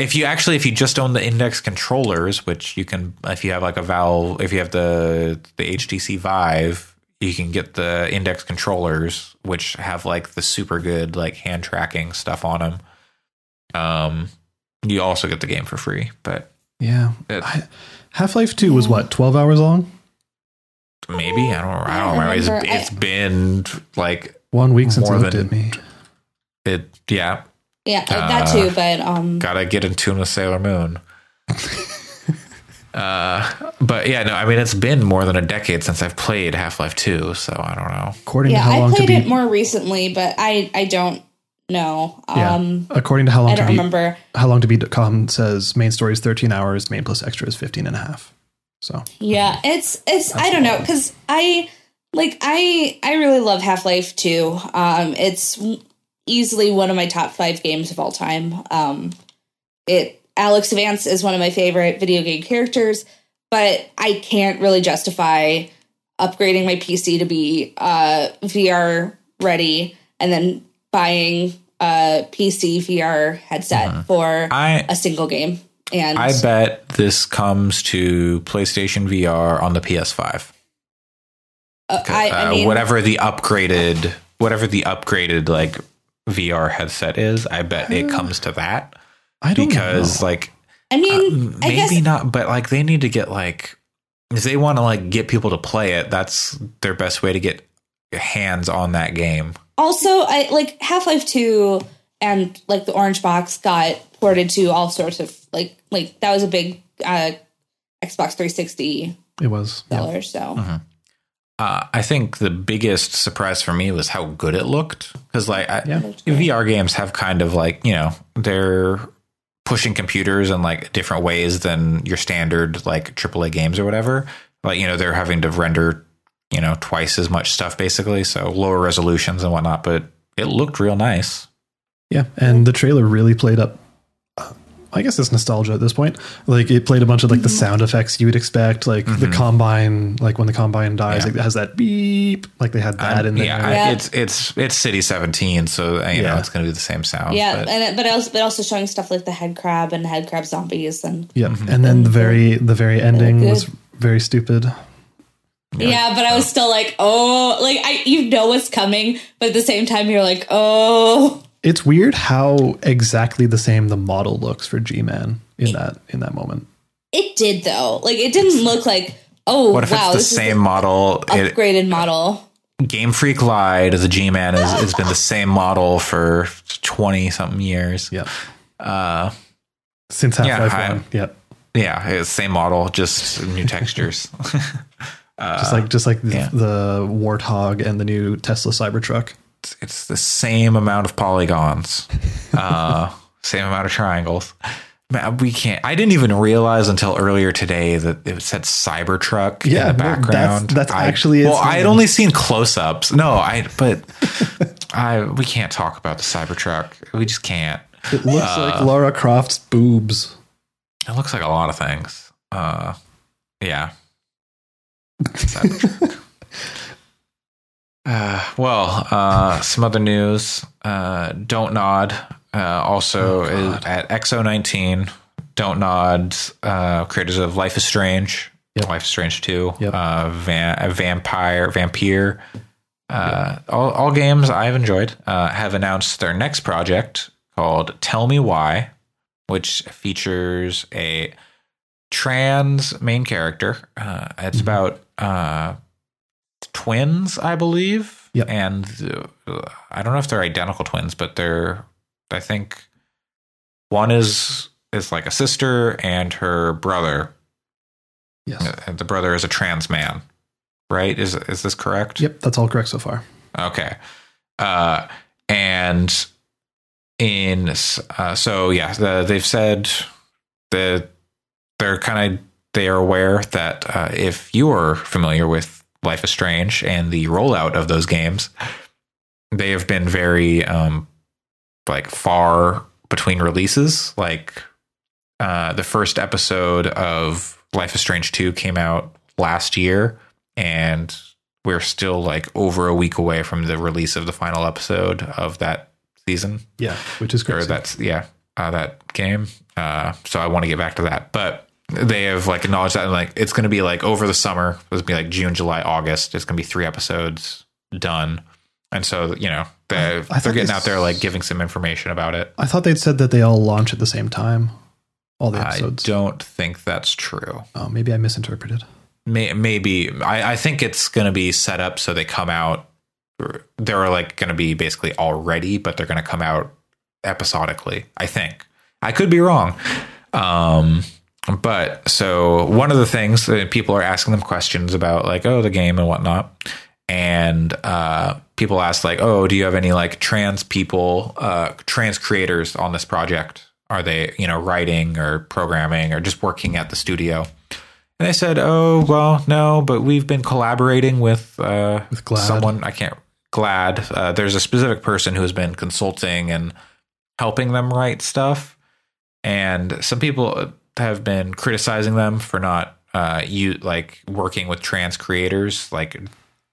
If you actually, if you just own the Index controllers, which you can, if you have like a Valve, if you have the the HTC Vive, you can get the Index controllers, which have like the super good like hand tracking stuff on them. Um, you also get the game for free, but Yeah. It- Half Life 2 was what, 12 hours long? maybe I don't, I don't remember. It's. I- it's been like One week since More it looked than- at me. it, yeah. Yeah, that too. But um, gotta get in tune with Sailor Moon. (laughs) uh, but yeah, no, I mean it's been more than a decade since I've played Half Life Two, so I don't know. According to how I long to played beat. it more recently, but I I don't know. yeah. Um, According to how long I don't beat. remember. How long to beat.com says main story is 13 hours, main plus extra is 15 and a half. So Yeah, it's it's I don't know because I like I I really love Half Life 2. Um, it's easily one of my top five games of all time. Um, it Alyx Vance is one of my favorite video game characters, but I can't really justify upgrading my PC to be uh, VR ready and then buying a PC VR headset for I a single game. And I bet this comes to PlayStation VR on the PS5. uh, I, I Uh, whatever the upgraded, whatever the upgraded like VR headset is, I bet it comes to that I don't because know. like I mean, I maybe guess not, but like they need to get like if they want to like get people to play it, that's their best way to get hands on that game. also I like Half Life Two and like the Orange Box got ported to all sorts of like like that was a big uh, Xbox 360 it was. Yeah. So Mm-hmm. Uh, I think the biggest surprise for me was how good it looked because like I, Yeah. VR games have kind of like you know they're pushing computers in like different ways than your standard like AAA games or whatever. Like you know they're having to render you know twice as much stuff basically, so lower resolutions and whatnot. But it looked real nice. Yeah, and the trailer really played up. I guess it's nostalgia at this point. Like it played a bunch of like the sound effects you would expect, like the combine, like when the combine dies, Mm-hmm. Yeah. it has that beep. Like they had that in there. yeah, I- Yeah. it's it's it's City Seventeen, so uh, you know Yeah. it's going to be the same sound. yeah, but- and it- but also but also showing stuff like the head crab and head crab zombies and Yep. And then the very the very ending was very stupid. yeah, but I was still like, oh, like I you know what's coming, but at the same time you're like, oh, It's weird how exactly the same the model looks for G Man in that in that moment. it did though. Like it didn't look like, oh what if wow, it's the same model? the It, upgraded model. Game Freak lied. The G Man has, has been the (laughs) same model for twenty something years. Yep. Uh, Since Half Life I- One. Yep. yeah, it's same model, just (laughs) new textures. (laughs) Just like just like the, yeah. the Warthog and the new Tesla Cybertruck. It's, it's the same amount of polygons, (laughs) uh, same amount of triangles. Man, we can't. I didn't even realize until earlier today that it said Cybertruck Yeah, in the no, that's- background. that's I- actually its well. I had only seen close-ups. No, I. But (laughs) I. We can't talk about the Cybertruck. We just can't. It looks Uh, like Lara Croft's boobs. It looks like a lot of things. Uh, yeah. Cybertruck. (laughs) uh, well, uh, some other news. Uh, Don't Nod uh, also Oh, is at XO19. Don't Nod, uh, creators of Life is Strange, Yep. Life is Strange 2, Yep. uh, Van, Vampyr, Vampyr. Uh, all, all games I've enjoyed uh, have announced their next project called Tell Me Why, which features a trans main character. Uh, it's Mhm. about uh, twins, I believe. Yep. And uh, I don't know if they're identical twins, but they're. I think one is is like a sister, and her brother. Yes. uh, The brother is a trans man, right? Is is this correct? Yep, that's all correct so far. Okay. Uh, and in uh, so yeah, the, they've said that they're kind of they are aware that uh, if you are familiar with Life is Strange and the rollout of those games, they have been very um, like far between releases. Like uh, the first episode of Life is Strange 2 came out last year, and we're still like over a week away from the release of the final episode of that season. Yeah, which is Or that's, yeah, uh, that game. Uh, so I want to get back to that. But they have like acknowledged that and like it's going to be like over the summer. It's going to be like June, July, August. It's going to be three episodes done. And so, you know, they, they're getting out there like giving some information about it. I thought they'd said that they all launch at the same time. All the episodes I don't think that's true. Oh, maybe I misinterpreted. May, maybe I, I think it's going to be set up so they come out. They're like going to be basically already, but they're going to come out episodically. I think I could be wrong. Um, but so one of the things that people are asking them questions about, like oh the game and whatnot, and uh, people ask like oh do you have any like trans people, uh, trans creators on this project? Are they you know writing or programming or just working at the studio? And they said, "Oh well, no, but we've been collaborating with uh, With GLAAD. someone. I can't GLAAD. Uh, there's a specific person who has been consulting and helping them write stuff, and some people have been criticizing them for not uh, you like working with trans creators, like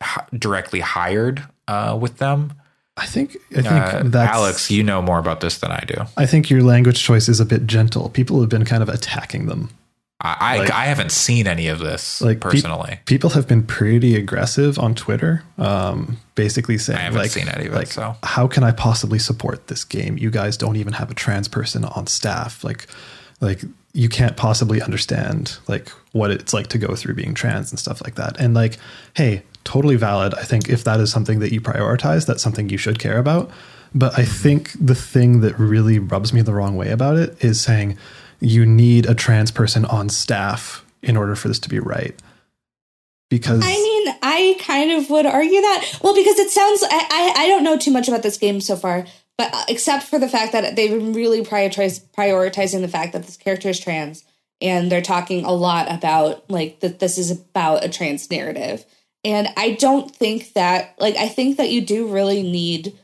h- directly hired uh, with them. I think I think Uh, that's Alex, you know more about this than I do. I think your language choice is a bit gentle. People have been kind of attacking them. I I, Like- I haven't seen any of this Like pe- personally. people have been pretty aggressive on Twitter, um, basically saying I haven't like, seen any of it, so. how can I possibly support this game? You guys don't even have a trans person on staff. Like, like you can't possibly understand like what it's like to go through being trans and stuff like that. And like, hey, totally valid. I think if that is something that you prioritize, that's something you should care about. But I mm-hmm. think the thing that really rubs me the wrong way about it is saying you need a trans person on staff in order for this to be right. Because I mean, I kind of would argue that. Well, because it sounds, I, I, I don't know too much about this game so far, but uh, except for the fact that they've been really prioritizing the fact that this character is trans, and they're talking a lot about like that this is about a trans narrative. And I don't think that, like, I think that you do really need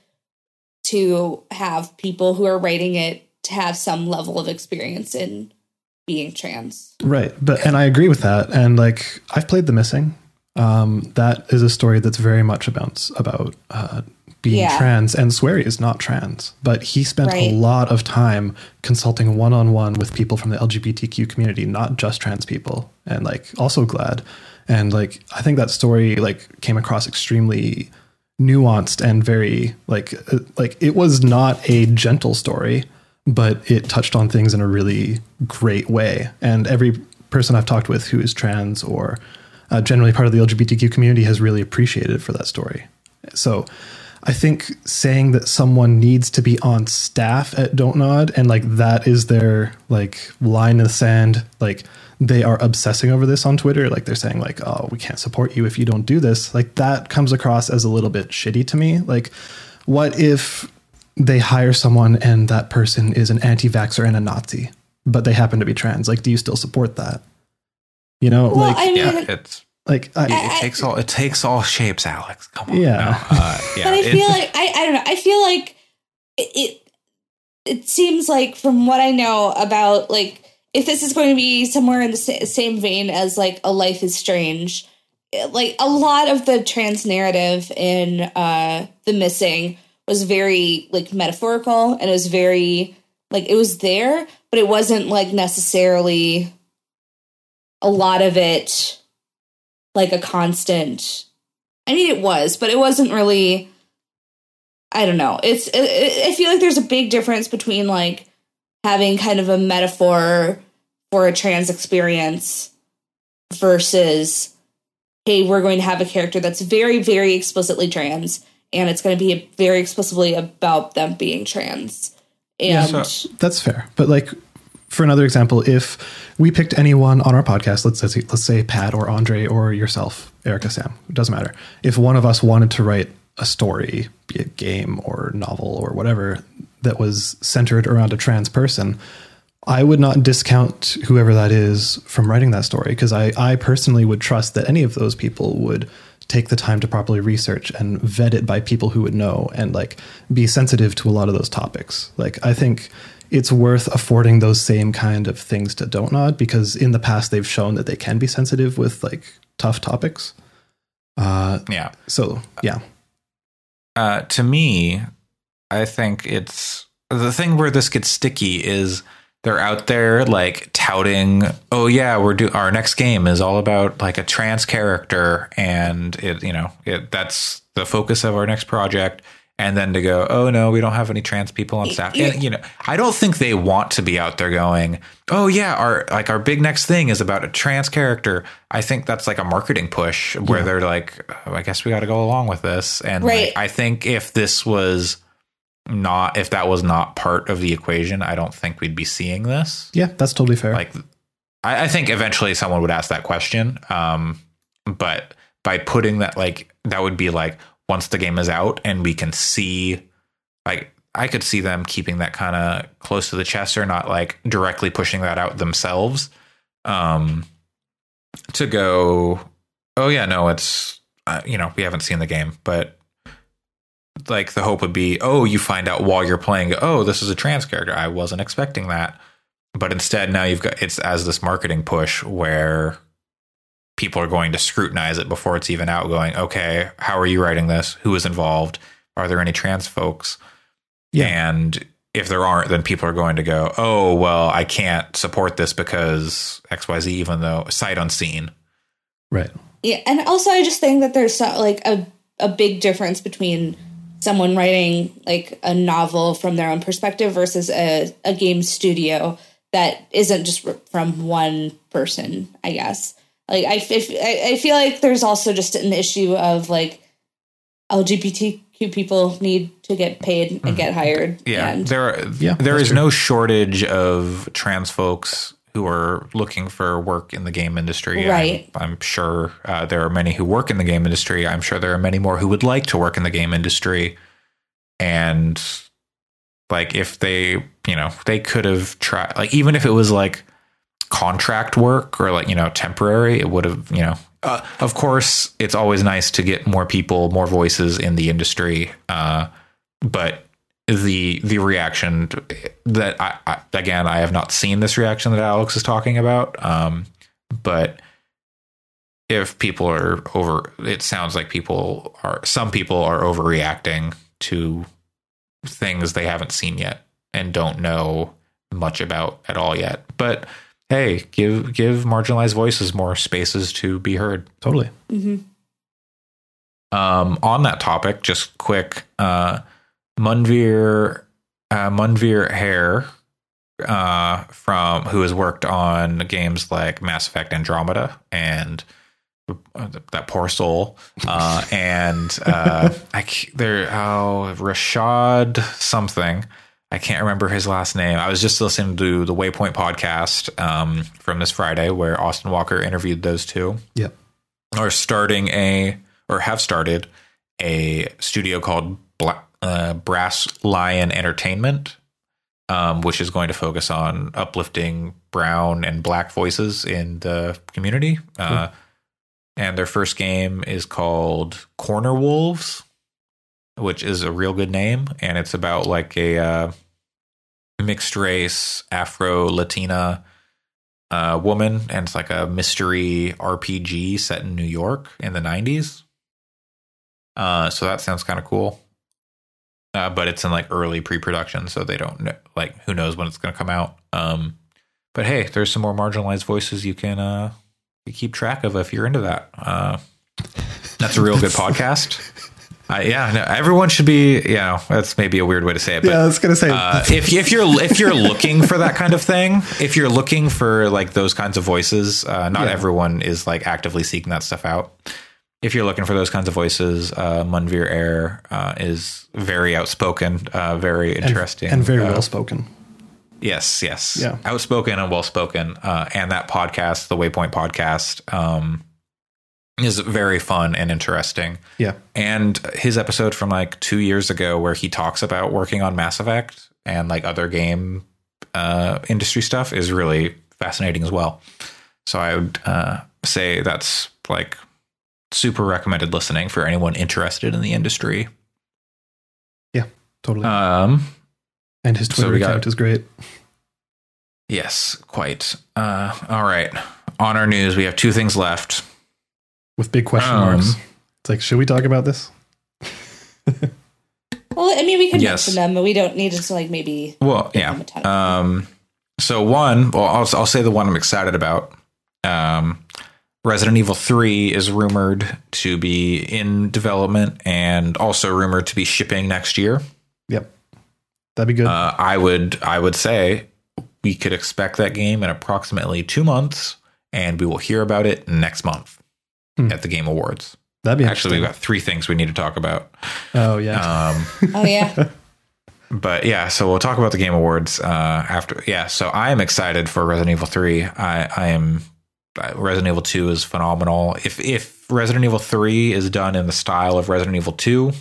to have people who are writing it to have some level of experience in being trans. Right. But and I agree with that. And like I've played The Missing. Um, that is a story that's very much about about uh, being Yeah. trans. And Swery is not trans, but he spent Right. a lot of time consulting one on one with people from the LGBTQ community, not just trans people, and like also GLAAD. And like I think that story like came across extremely nuanced and very like uh, like it was not a gentle story but it touched on things in a really great way and every person i've talked with who is trans or uh, generally part of the lgbtq community has really appreciated for that story so i think saying that someone needs to be on staff at don't nod and like that is their like line in the sand like they are obsessing over this on Twitter. Like they're saying, like, oh, we can't support you if you don't do this. Like that comes across as a little bit shitty to me. Like, what if they hire someone and that person is an anti-vaxxer and a Nazi, but they happen to be trans? Like, do you still support that? You know, Well, like, I mean, Yeah, it's like I, it, I- it takes all it takes all shapes, Alex. Come on, Yeah. No, (laughs) uh, yeah. but I it- feel like I, I don't know. I feel like it, it it seems like from what I know about like if this is going to be somewhere in the sa- same vein as like a Life is Strange, like a lot of the trans narrative in uh the missing was very like metaphorical and it was very like it was there, but it wasn't like necessarily a lot of it like a constant I mean, it was, but it wasn't really. I don't know. It's. It, I feel like there's a big difference between like having kind of a metaphor for a trans experience versus, hey, we're going to have a character that's very, very explicitly trans, and it's going to be very explicitly about them being trans. And so- That's fair. But like for another example, if we picked anyone on our podcast, let's say let's say Pat or Andre or yourself, Erica Sam, it doesn't matter. If one of us wanted to write a story, be it game or novel or whatever, that was centered around a trans person, I would not discount whoever that is from writing that story because I, I personally would trust that any of those people would take the time to properly research and vet it by people who would know and like be sensitive to a lot of those topics. Like I think it's worth affording those same kind of things to Don't Nod because in the past they've shown that they can be sensitive with like tough topics. Uh, Yeah. so yeah, Uh, to me, I think it's the thing where this gets sticky is they're out there like touting, oh yeah, we're do our next game is all about like a trans character, and it you know it that's the focus of our next project. And then to go, oh no, we don't have any trans people on staff. And, you know, I don't think they want to be out there going, oh yeah, our like our big next thing is about a trans character. I think that's like a marketing push where they're like, oh, I guess we got to go along with this. And Right. like, I think if this was not, if that was not part of the equation, I don't think we'd be seeing this. yeah, that's totally fair. Like, I, I think eventually someone would ask that question. Um, but by putting that, like, that would be like once the game is out and we can see, like, I could see them keeping that kind of close to the chest or not like directly pushing that out themselves. Um, to go, oh yeah, no, it's uh, you know we haven't seen the game, but like the hope would be, oh, you find out while you're playing, oh, this is a trans character. I wasn't expecting that, but instead now you've got it's as this marketing push where people are going to scrutinize it before it's even out. Going, okay, how are you writing this? Who is involved? Are there any trans folks? Yeah. And if there aren't, then people are going to go, oh, well, I can't support this because XYZ, even though sight unseen. right. Yeah, and also I just think that there's so, like a a big difference between someone writing like a novel from their own perspective versus a, a game studio that isn't just from one person. I guess like I, I feel like there's also just an issue of like LGBTQ people need to get paid and get hired. Mm-hmm. Yeah, and, there are, Yeah, there that's is true. no shortage of trans folks who are looking for work in the game industry. Right. I'm, I'm sure uh, there are many who work in the game industry. I'm sure there are many more who would like to work in the game industry. And like if they, you know, they could have tried like even if it was like contract work or like, you know, temporary, it would have, you know, uh, of course, it's always nice to get more people, more voices in the industry. Uh, but the the reaction that I, I again I have not seen this reaction that Alex is talking about. Um, but if people are over, it sounds like people are some people are overreacting to things they haven't seen yet and don't know much about at all yet. But hey, give give marginalized voices more spaces to be heard. Totally. Mhm. Um, on that topic, just quick, uh, Manveer, uh, Manveer Heir, uh, from who has worked on games like Mass Effect Andromeda and uh, that poor soul, uh, and uh, (laughs) I c- there oh Rashad something. I can't remember his last name. I was just listening to the Waypoint podcast um, from this Friday where Austin Walker interviewed those two Yep. are starting a or have started a studio called Bla- uh, Brass Lion Entertainment, um, which is going to focus on uplifting brown and black voices in the community. Uh, and their first game is called Corner Wolves, which is a real good name, and it's about like a uh, mixed race Afro Latina uh, woman, and it's like a mystery RPG set in New York in the '90s. Uh, so that sounds kind of cool. Uh, but it's in like early pre-production, so they don't know. Like, who knows when it's going to come out? Um, but hey, there's some more marginalized voices you can uh, you keep track of if you're into that. Uh, that's a real good (laughs) podcast. Uh, yeah, no, everyone should be. You know, that's maybe a weird way to say it, but yeah, I was gonna say. uh, if if you're if you're looking for that kind of thing, if you're looking for like those kinds of voices, uh, not Yeah. everyone is like actively seeking that stuff out. If you're looking for those kinds of voices, uh, Manveer Heir uh, is very outspoken, uh, very and- interesting, and very uh, well spoken. Yes, yes. Yeah. Outspoken and well spoken. Uh, and that podcast, the Waypoint podcast, um, is very fun and interesting. Yeah. And his episode from like two years ago, where he talks about working on Mass Effect, and like other game uh, industry stuff is really fascinating as well. So I would uh, say that's like super recommended listening for anyone interested in the industry. Yeah, totally. Um, and his Twitter we got- account is great. yes, quite. Uh, all right. On our news, we have two things left. With big question Um, marks. It's like, should we talk about this? (laughs) Well, I mean, we can Yes. mention them, but we don't need to like maybe. Well, yeah. them a ton. Um, so one, well, I'll, I'll say the one I'm excited about. Um, Resident Evil 3 is rumored to be in development and also rumored to be shipping next year. Yep. That'd be good. Uh, I would, I would say we could expect that game in approximately two months, and we will hear about it next month Hmm. at the Game Awards. That'd be Actually, we've got three things we need to talk about. Oh yeah. Um, (laughs) Oh yeah, (laughs) but yeah, so we'll talk about the Game Awards uh, after. Yeah, so I am excited for Resident Evil Three. I, I am. uh, Resident Evil Two is phenomenal. If if Resident Evil Three is done in the style of Resident Evil Two,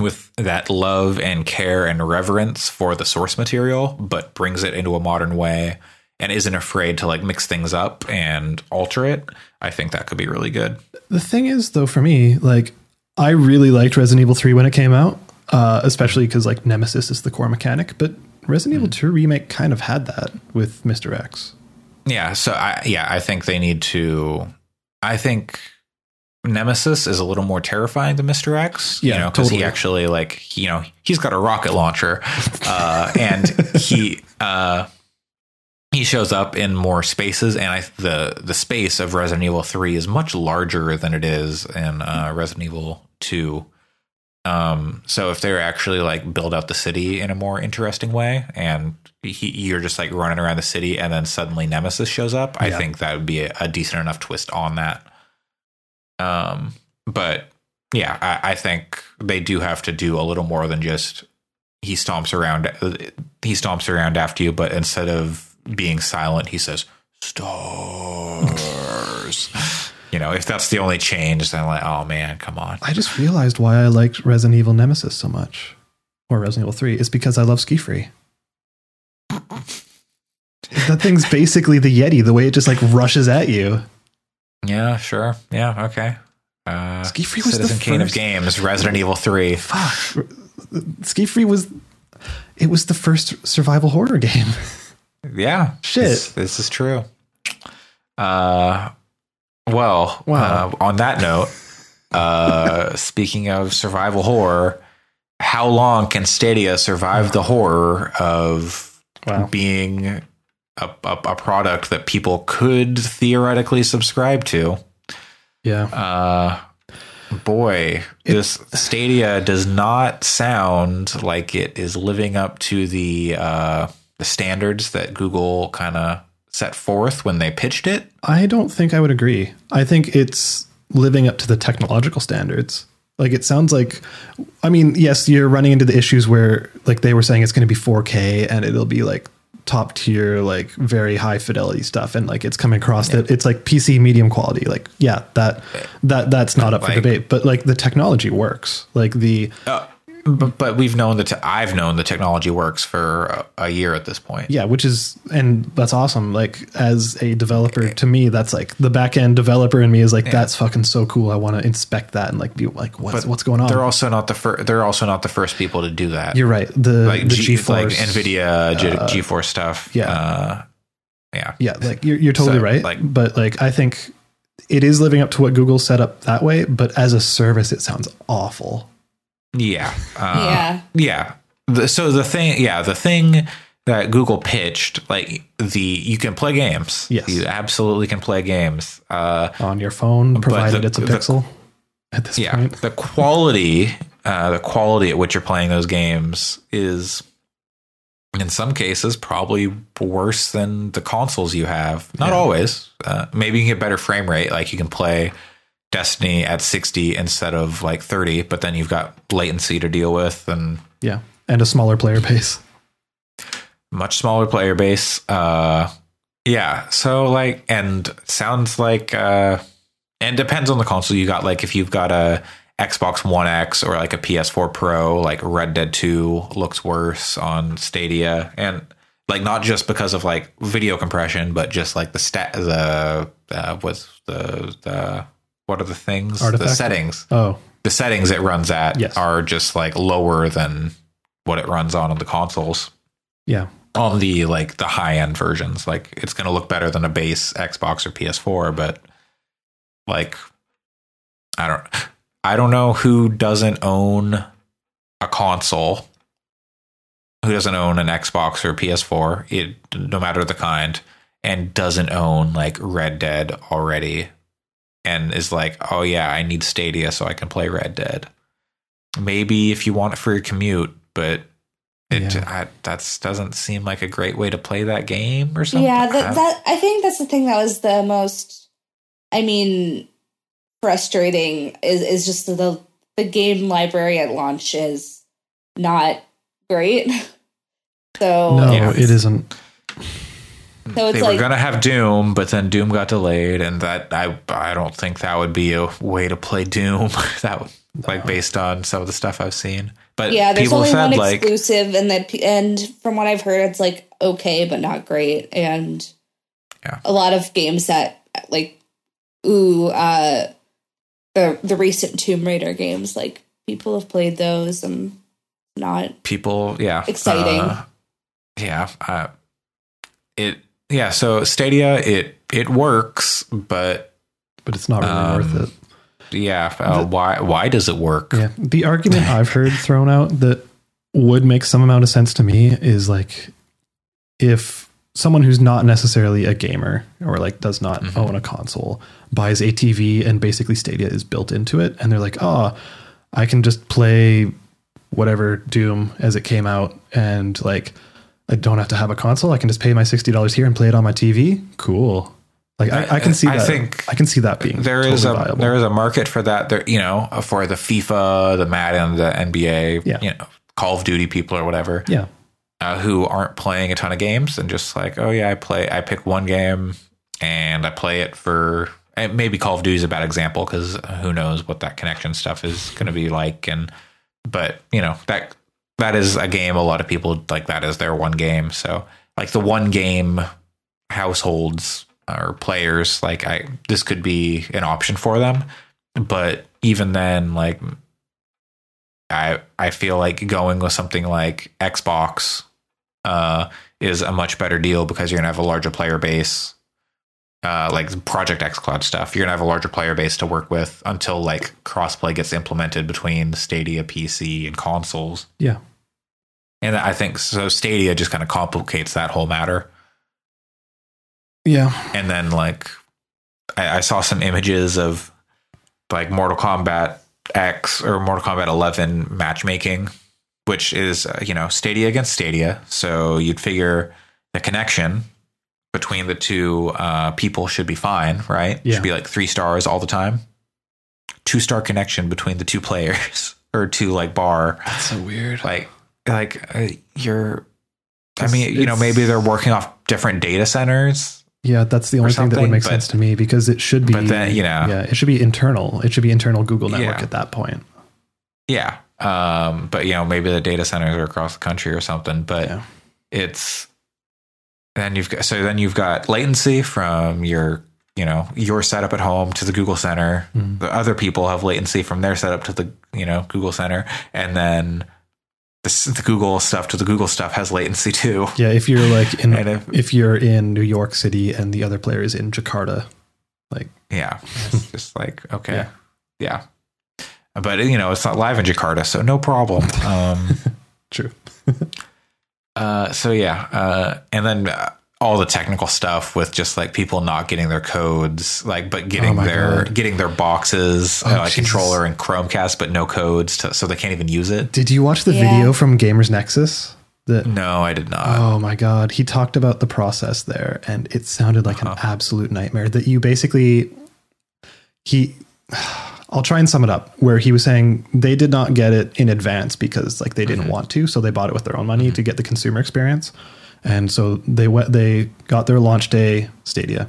with that love and care and reverence for the source material, but brings it into a modern way and isn't afraid to like mix things up and alter it, I think that could be really good. the thing is, though, for me, like, I really liked Resident Evil 3 when it came out, uh, especially because, like, Nemesis is the core mechanic. But Resident Hmm. Evil 2 Remake kind of had that with Mr. X. Yeah, so I yeah, I think they need to I think Nemesis is a little more terrifying than Mr. X, you Yeah, know, because he actually like, you know, he's got a rocket launcher. Uh and he uh he shows up in more spaces and I the the space of Resident Evil 3 is much larger than it is in uh Resident Evil 2. Um, so if they're actually like build out the city in a more interesting way, and he, you're just like running around the city, and then suddenly Nemesis shows up, I think that would be a, a decent enough twist on that. Um, but yeah, I, I think they do have to do a little more than just he stomps around. He stomps around after you, but instead of being silent, he says stars. (laughs) you know, if that's the only change, then like, oh man, come on. I just realized why I liked Resident Evil Nemesis so much, or Resident Evil 3, is because I love SkiFree. (laughs) that thing's basically the Yeti, the way it just like rushes at you. Yeah, sure. Yeah, okay. Uh, SkiFree was the Citizen Kane of Games, Resident Evil 3. Fuck. SkiFree was it was the first survival horror game. (laughs) Yeah. Shit. This, this is true. Uh, well, Wow. uh, on that note, uh, speaking of survival horror, how long can Stadia survive the horror of Wow. being a, a, a product that people could theoretically subscribe to? Yeah. Uh, boy, this Stadia does not sound like it is living up to the uh, the standards that Google kind of set forth when they pitched it. I don't think I would agree. I think it's living up to the technological standards. Like it sounds like I mean, yes, you're running into the issues where like they were saying it's going to be 4K and it'll be like top tier like very high fidelity stuff and like it's coming across that it's like PC medium quality. Like yeah, that that that's not up for debate, but like the technology works. Like the Uh, but, but we've known that I've known the technology works for a, a year at this point. Yeah, which is and that's awesome. Like as a developer, to me, that's like the back end developer in me is like that's fucking so cool. I want to inspect that and like be like, what's But what's going on? They're also not the first. They're also not the first people to do that. You're right. The like the G, GeForce, like Nvidia G, GeForce stuff. yeah. uh, yeah. Yeah, like you're you're totally So, right. like- but like I think it is living up to what Google set up that way. But as a service, it sounds awful. Yeah. Uh, Yeah. Yeah. The, so the thing, yeah, the thing that Google pitched, like the, you can play games. Yes. You absolutely can play games. Uh, on your phone, provided the- it's a the- Pixel. At this yeah. point, The quality, uh, the quality at which you're playing those games is, in some cases, probably worse than the consoles you have. Not Yeah. always. Uh, maybe you can get better frame rate. Like you can play Destiny at 60 instead of like 30, but then you've got latency to deal with and yeah, and a smaller player base. much smaller player base. Uh, yeah. So like, and sounds like, uh, and depends on the console you got. Like if you've got a Xbox One X or like a PS4 Pro, like Red Dead 2 looks worse on Stadia. And like not just because of like video compression, but just like the stat the uh what's the the what are the things? The settings. Oh, The settings it runs at Yes. are just like lower than what it runs on on the consoles. yeah. On the like the high end versions. Like it's gonna look better than a base Xbox or PS4, but like I don't I don't know who doesn't own a console who doesn't own an Xbox or PS4, it no matter the kind, and doesn't own like Red Dead already, and is like, oh yeah, I need Stadia so I can play Red Dead. Maybe if you want it for your commute, but it Yeah. I, that's doesn't seem like a great way to play that game or something. Yeah, I- that, that I think that's the thing that was the most I mean frustrating is is just the the game library at launch is not great. (laughs) So No, Yeah. it isn't. So it's they were like- gonna have Doom, but then Doom got delayed, and that I I don't think that would be a way to play Doom. (laughs) that would, like based on some of the stuff I've seen. But yeah, there's people only said one like exclusive, and that and from what I've heard, it's like okay, but not great, and Yeah. a lot of games that like ooh, uh, the the recent Tomb Raider games, like people have played those and not people, yeah, Exciting. uh, yeah, uh, it yeah. So Stadia, it it works, but But it's not really Um, worth it. yeah, uh, why why does it work? Yeah. The argument I've heard thrown out that would make some amount of sense to me is like if someone who's not necessarily a gamer or like does not Mhm. own a console buys a TV and basically Stadia is built into it and they're like, "Oh, I can just play whatever Doom as it came out and like I don't have to have a console. I can just pay my $60 here and play it on my TV." Cool. Like I, I can see I that. think I can see that being there is totally a viable. there is a market for that there you know for the FIFA the Madden the NBA Yeah. you know Call of Duty people or whatever yeah. uh, who aren't playing a ton of games and just like oh yeah I play I pick one game and I play it for and maybe Call of Duty is a bad example because who knows what that connection stuff is going to be like and but you know that that is a game a lot of people like that is their one game. So like the one game households or players like i this could be an option for them. But even then like i i feel like going with something like xbox uh is a much better deal because you're gonna have a larger player base uh like project xCloud stuff you're gonna have a larger player base to work with until like crossplay gets implemented between stadia pc and consoles Yeah. and i think so stadia just kind of complicates that whole matter Yeah. and then like I, I saw some images of like Mortal Kombat X or Mortal Kombat 11 matchmaking, which is uh, you know Stadia against Stadia. So you'd figure the connection between the two uh, people should be fine, right? Yeah. Should be like three stars all the time. Two star connection between the two players (laughs) or two like bar That's so weird. like like uh, you're. I mean, you know, maybe they're working off different data centers Yeah, that's the only thing that would make but- sense to me because it should be. but then, you know- yeah, it should be internal. It should be internal Google network Yeah. at that point. Yeah. Um, but you know, maybe the data centers are across the country or something, but Yeah. it's then you've got so then you've got latency from your you know your setup at home to the Google Center. Mhm. The other people have latency from their setup to the you know Google Center, and then the, the Google stuff to the Google stuff has latency too. Yeah, if you're like in, (laughs) if- if, you're in New York City and the other player is in Jakarta, like Yeah, it's (laughs) just like okay, Yeah. yeah. But you know, it's not live in Jakarta, so no problem. (laughs) Um, true. Uh, so yeah, uh, and then uh, all the technical stuff with just like people not getting their codes, like but Oh getting my their God. getting their boxes, Oh, uh, like controller and Chromecast, but no codes, to, so they can't even use it. Did you watch the Yeah. video from Gamers Nexus? That No, I did not. oh my god, he talked about the process there, and it sounded like an Uh-huh. absolute nightmare. That you basically he. (sighs) I'll try and sum it up. Where he was saying they did not get it in advance because like they didn't Mhm. want to, so they bought it with their own money to get the consumer experience, and so they went. They got their launch day Stadia,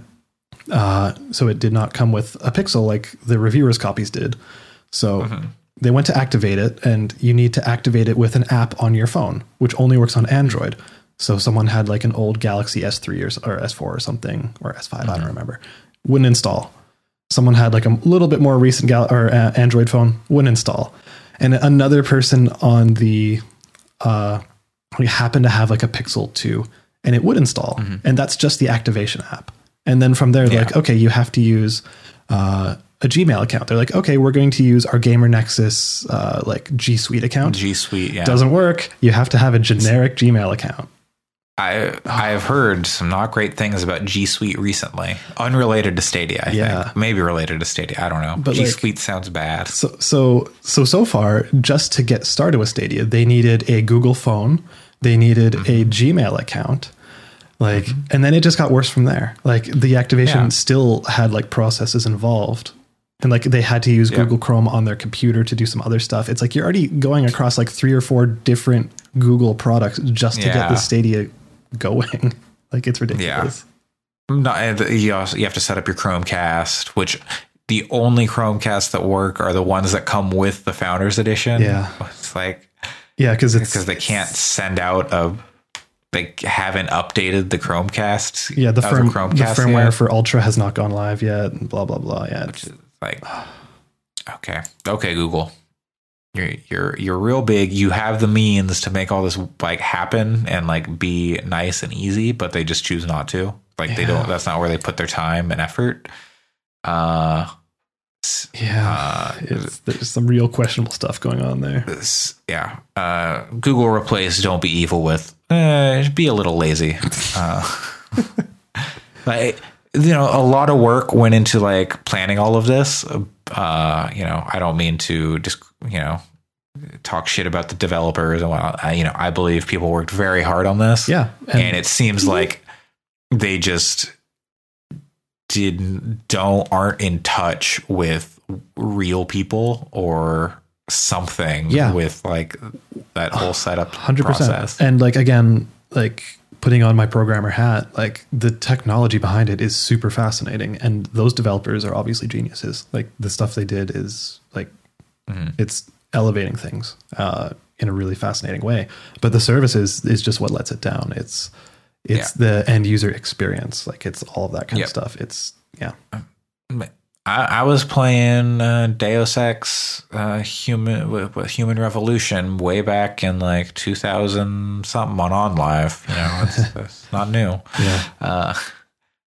uh, so it did not come with a pixel like the reviewers' copies did. So Mm-hmm. they went to activate it, and you need to activate it with an app on your phone, which only works on Android. So someone had like an old Galaxy S3 or, s- or S4 or something, or S5, I Mm-hmm. don't remember, wouldn't install. Someone had like a little bit more recent Gal- or uh, Android phone, wouldn't install. And another person on the uh, we happen to have like a Pixel 2 and it would install. And that's just the activation app. And then from there, Yeah. like, okay, you have to use uh, a Gmail account. They're like, okay, we're going to use our Gamer Nexus uh, like G Suite account. G Suite. Yeah. Doesn't work. You have to have a generic Gmail account. I oh. I've heard some not great things about G Suite recently, unrelated to Stadia. I Yeah. think maybe related to Stadia. I don't know. But, G like- Suite sounds bad. So so so so far, just to get started with Stadia, they needed a Google phone, they needed mm-hmm. a Gmail account, like, mm-hmm. and then it just got worse from there. Like the activation Yeah. still had like processes involved, and like they had to use Yeah. Google Chrome on their computer to do some other stuff. It's like you're already going across like three or four different Google products just to get the Stadia going. (laughs) like it's ridiculous. No, and you also you have to set up your Chromecast, which the only Chromecast that work are the ones that come with the Founders Edition. Yeah. it's like Yeah, because it's because they can't send out a. They haven't updated the Chromecast. yeah the, firm, the firmware yet. for Ultra has not gone live yet. And blah blah blah. Yeah, it's- like (sighs) okay okay google you're you're you're real big. You have the means to make all this like happen and like be nice and easy but they just choose not to. Like they don't that's not where they put their time and effort. Uh Yeah, Uh, there's some real questionable stuff going on there. this yeah. Uh google replace don't be evil with uh, be a little lazy. Uh (laughs) like you know a lot of work went into like planning all of this. Uh you know i don't mean to just you know talk shit about the developers and whatnot. I, you know i believe people worked very hard on this Yeah, and, it seems mhm. like they just didn't don't aren't in touch with real people or something Yeah. with like that whole setup hundred process. percent. And like again, like putting on my programmer hat, like the technology behind it is super fascinating, and those developers are obviously geniuses. Like the stuff they did is like Mm-hmm. it's elevating things uh, in a really fascinating way. But the service is is just what lets it down. It's it's the end user experience. Like it's all of that kind Yep. of stuff. It's yeah. I, I was playing uh, Deus Ex uh, Human Human Revolution way back in like 2000 something on OnLive. You know, it's, (laughs) it's not new. Yeah. Uh,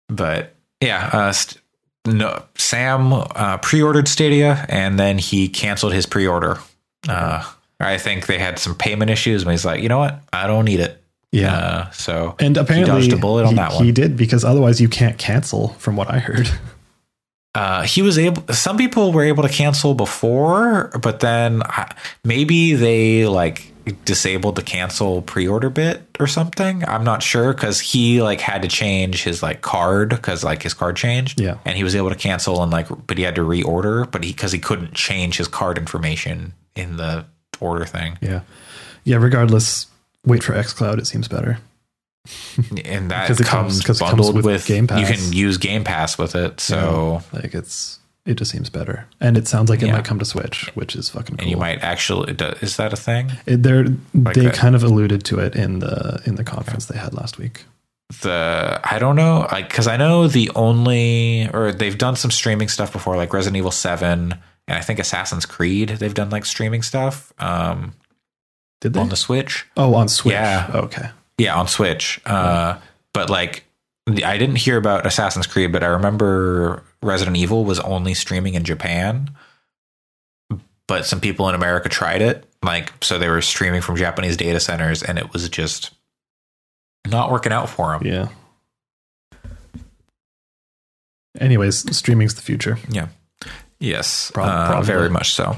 but yeah, uh, st- no, Sam uh, pre-ordered Stadia and then he canceled his pre-order. Uh, I think they had some payment issues, but he's like, you know what, I don't need it. Yeah. Uh, so And apparently, he dodged a bullet on he, that one. he did because otherwise you can't cancel, from what I heard. (laughs) uh, he was able. Some people were able to cancel before, but then uh, maybe they like disabled the cancel pre-order bit or something. I'm not sure because he like had to change his like card because like his card changed. Yeah. and he was able to cancel and like, but he had to reorder, but he because he couldn't change his card information in the order thing, Yeah. Yeah. Regardless, wait for xCloud. It seems better. (laughs) and that 'Cause it comes- comes, 'cause it comes bundled with with, Game You can use Game Pass with it, so. like it's, it just seems better. And it sounds like it Yeah. might come to Switch, which is fucking cool. And you might actually is that a thing? It, they're, they that. kind of alluded to it in the in the conference they had last week. the I don't know like because I know the only or they've done some streaming stuff before like Resident Evil Seven and I think Assassin's Creed they've done like streaming stuff um Did they? on the Switch oh, on Switch. Yeah. Okay. yeah on Switch uh but like I didn't hear about Assassin's Creed but I remember Resident Evil was only streaming in Japan but some people in America tried it like so they were streaming from Japanese data centers and it was just not working out for them Yeah. Anyways, streaming's the future. Yeah. Yes. Prob- uh, very much so.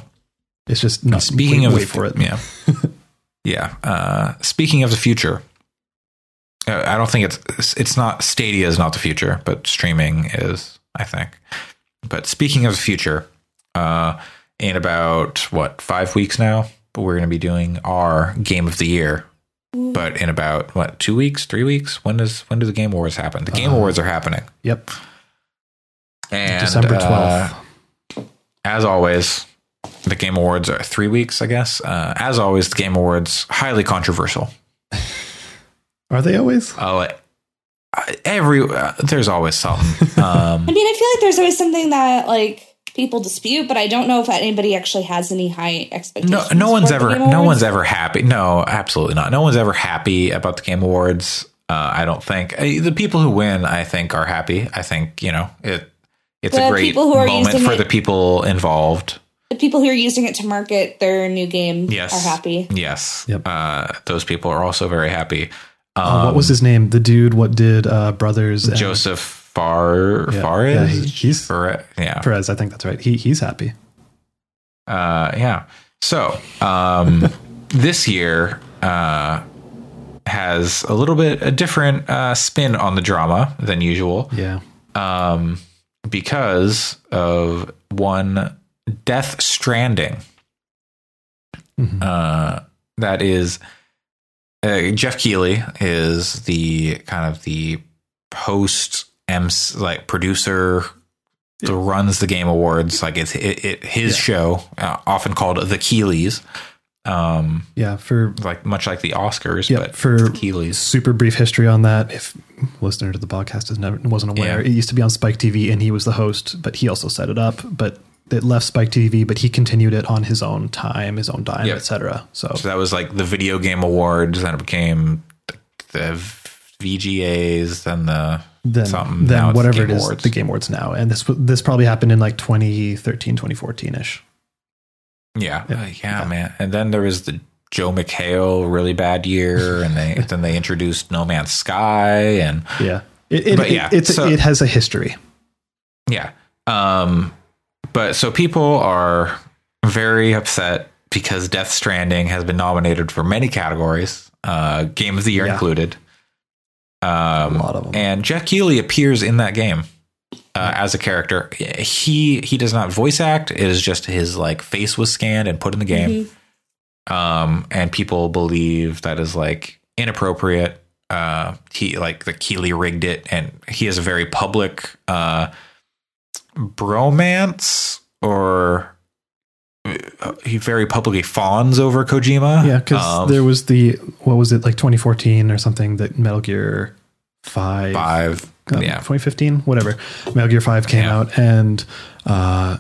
It's just not Speaking wait, of wait for it. yeah, (laughs) yeah. Uh, speaking of the future, uh, I don't think it's it's not Stadia is not the future, but streaming is. I think. But speaking of the future, uh, in about what five weeks now, we're going to be doing our game of the year. But in about what two weeks, three weeks? When does when do the Game Awards happen? The Game Uh, Awards are happening, Yep. and December uh, twelfth. as always, the Game Awards are three weeks, I guess. Uh, as always, the Game Awards highly controversial. Are they always? Uh, like, uh, every uh, there's always something. (laughs) Um, I mean, I feel like there's always something that like people dispute, but I don't know if anybody actually has any high expectations. no one's ever, no one's ever happy. No, absolutely not. No one's ever happy about the Game Awards. Uh, I don't think the people who win. I think are happy. I think you know it. It's The a great who are moment for it- the people involved. The people who are using it to market their new game Yes, are happy. Yes, Yep. uh, those people are also very happy. Uh, what was his name? The dude. What did uh, Brothers? and- Josef Far Yeah, Fares? yeah, he- he's- Fare- yeah. Perez. I think that's right. He he's happy. Uh, yeah. So um, (laughs) this year uh, has a little bit a different uh, spin on the drama than usual Yeah. um, because of one Death Stranding. Mhm. Uh, that is uh, Geoff Keighley is the kind of the post MC like producer that runs the game awards like it's it, it his Yeah. show uh, often called the Keighleys um Yeah. For like much like the Oscars yeah but for the Keighleys super brief history on that. If listener to the podcast has never wasn't aware, Yeah. it used to be on Spike TV, and he was the host, but he also set it up. But it left Spike TV, but he continued it on his own time, his own dime, Yep. etc. So so that was like the video game awards then it became the, the VGAs then the then something then whatever it is, Awards. the Game Awards now, and this this probably happened in like 2013, 2014 ish. Yeah, Yeah. Uh, yeah, man. And then there was the Joel McHale really bad year, and they (laughs) then they introduced No Man's Sky, and Yeah, it, it, But it- yeah, it's so- it has a history. yeah. Um, but so people are very upset because Death Stranding has been nominated for many categories, uh, Game of the Year Yeah. included. Um, A lot of 'em. And Geoff Keighley appears in that game. Uh, as a character, he he does not voice act. It is just his like face was scanned and put in the game. um, and people believe that is like inappropriate. Uh, he like the Keighley rigged it, and he has a very public uh, bromance, or uh, he very publicly fawns over Kojima. Yeah, because Um, there was the what was it like 2014 or something that Metal Gear Five, five. um, yeah, 2015, whatever. Metal Gear Five came Yeah. out, and uh,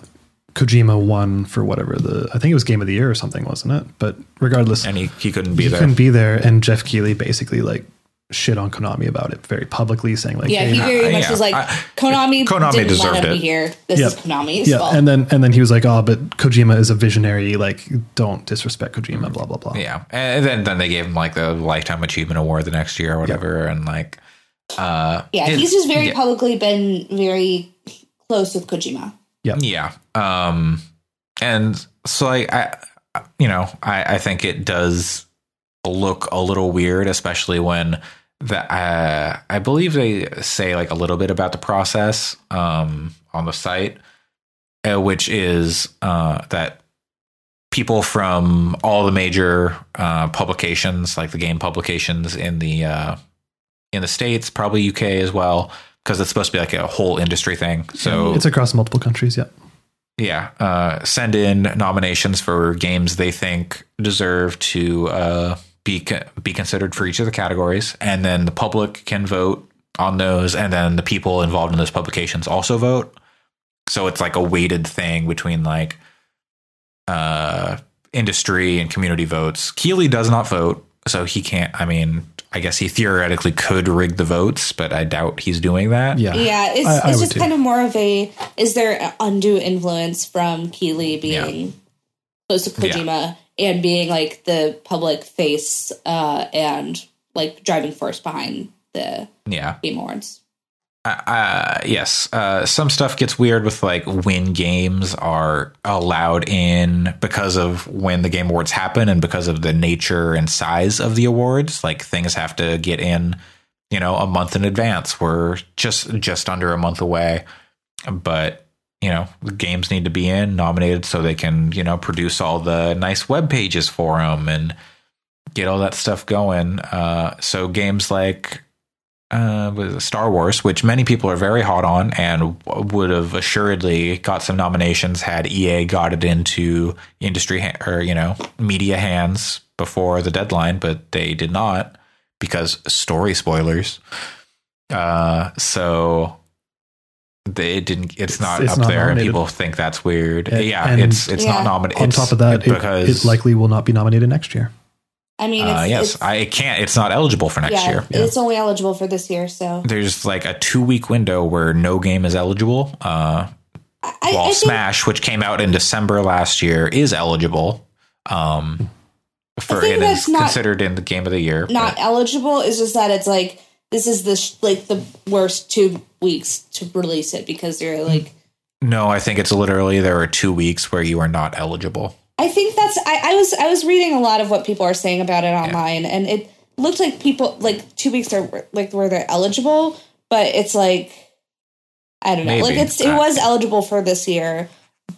Kojima won for whatever the I think it was Game of the Year or something, wasn't it? But regardless, and he, he couldn't be he there. couldn't be there, and Geoff Keighley basically like shit on Konami about it very publicly, saying like, Yeah, hey, he very Uh, much yeah, was like, I- Konami, Konami didn't deserved let him it. be here. This Yeah. is Konami's yeah, fault. and then and then he was like, oh, but Kojima is a visionary. Like, don't disrespect Kojima. Blah blah blah. Yeah, and then then they gave him like the lifetime achievement award the next year or whatever, and like, uh, yeah, it- he's just very yeah. publicly been very close with Kojima. Yeah. Yeah, um, and so like I you know, I, I think it does look a little weird, especially when the, uh, I believe they say like a little bit about the process, um, on the site, uh, which is, uh, that people from all the major, uh, publications, like the game publications in the, uh, in the States, probably UK as well, because it's supposed to be like a whole industry thing. So It's across multiple countries. Yeah. yeah, uh, send in nominations for games they think deserve to uh, be be considered for each of the categories, and then the public can vote on those, and then the people involved in those publications also vote. So it's like a weighted thing between like uh, industry and community votes. Keighley does not vote, so he can't. I mean, I guess he theoretically could rig the votes, but I doubt he's doing that. Yeah. Yeah, it's, I- I it's would just too. kind of more of a is there undue influence from Keighley being close to Yeah. Kojima and being like the public face uh, and like driving force behind the yeah. Game Awards. uh, yes, uh, some stuff gets weird with like when games are allowed in because of when the game awards happen and because of the nature and size of the awards. Like things have to get in, you know, a month in advance. We're just just under a month away, but you know, the games need to be in nominated so they can you know produce all the nice web pages for them and get all that stuff going. Uh, so games like uh, Star Wars, which many people are very hot on and would have assuredly got some nominations had EA got it into industry ha- or you know media hands before the deadline, but they did not because story spoilers. Uh, so they didn't. It's not It's up not there, nominated. and people think that's weird. And- yeah, and it's it's Yeah. not nominated. On top of that, it, because it likely will not be nominated next year. I mean, it's, uh, yes, it's, I it can't. It's not eligible for next yeah, year. it's only eligible for this year. So There's like a two week window where no game is eligible. Uh, I, I while think Smash, which came out in December last year, is eligible. Um, for think it that's is not- considered in the game of the year. not but- eligible. It's just that it's like this is the sh- like the worst two weeks to release it because they're like. no, I think it's literally there are two weeks where you are not eligible. I think that's I, I was I was reading a lot of what people are saying about it online, and it looked like people like two weeks are like where they're eligible, but it's like I don't know, Maybe. like it's it was eligible for this year,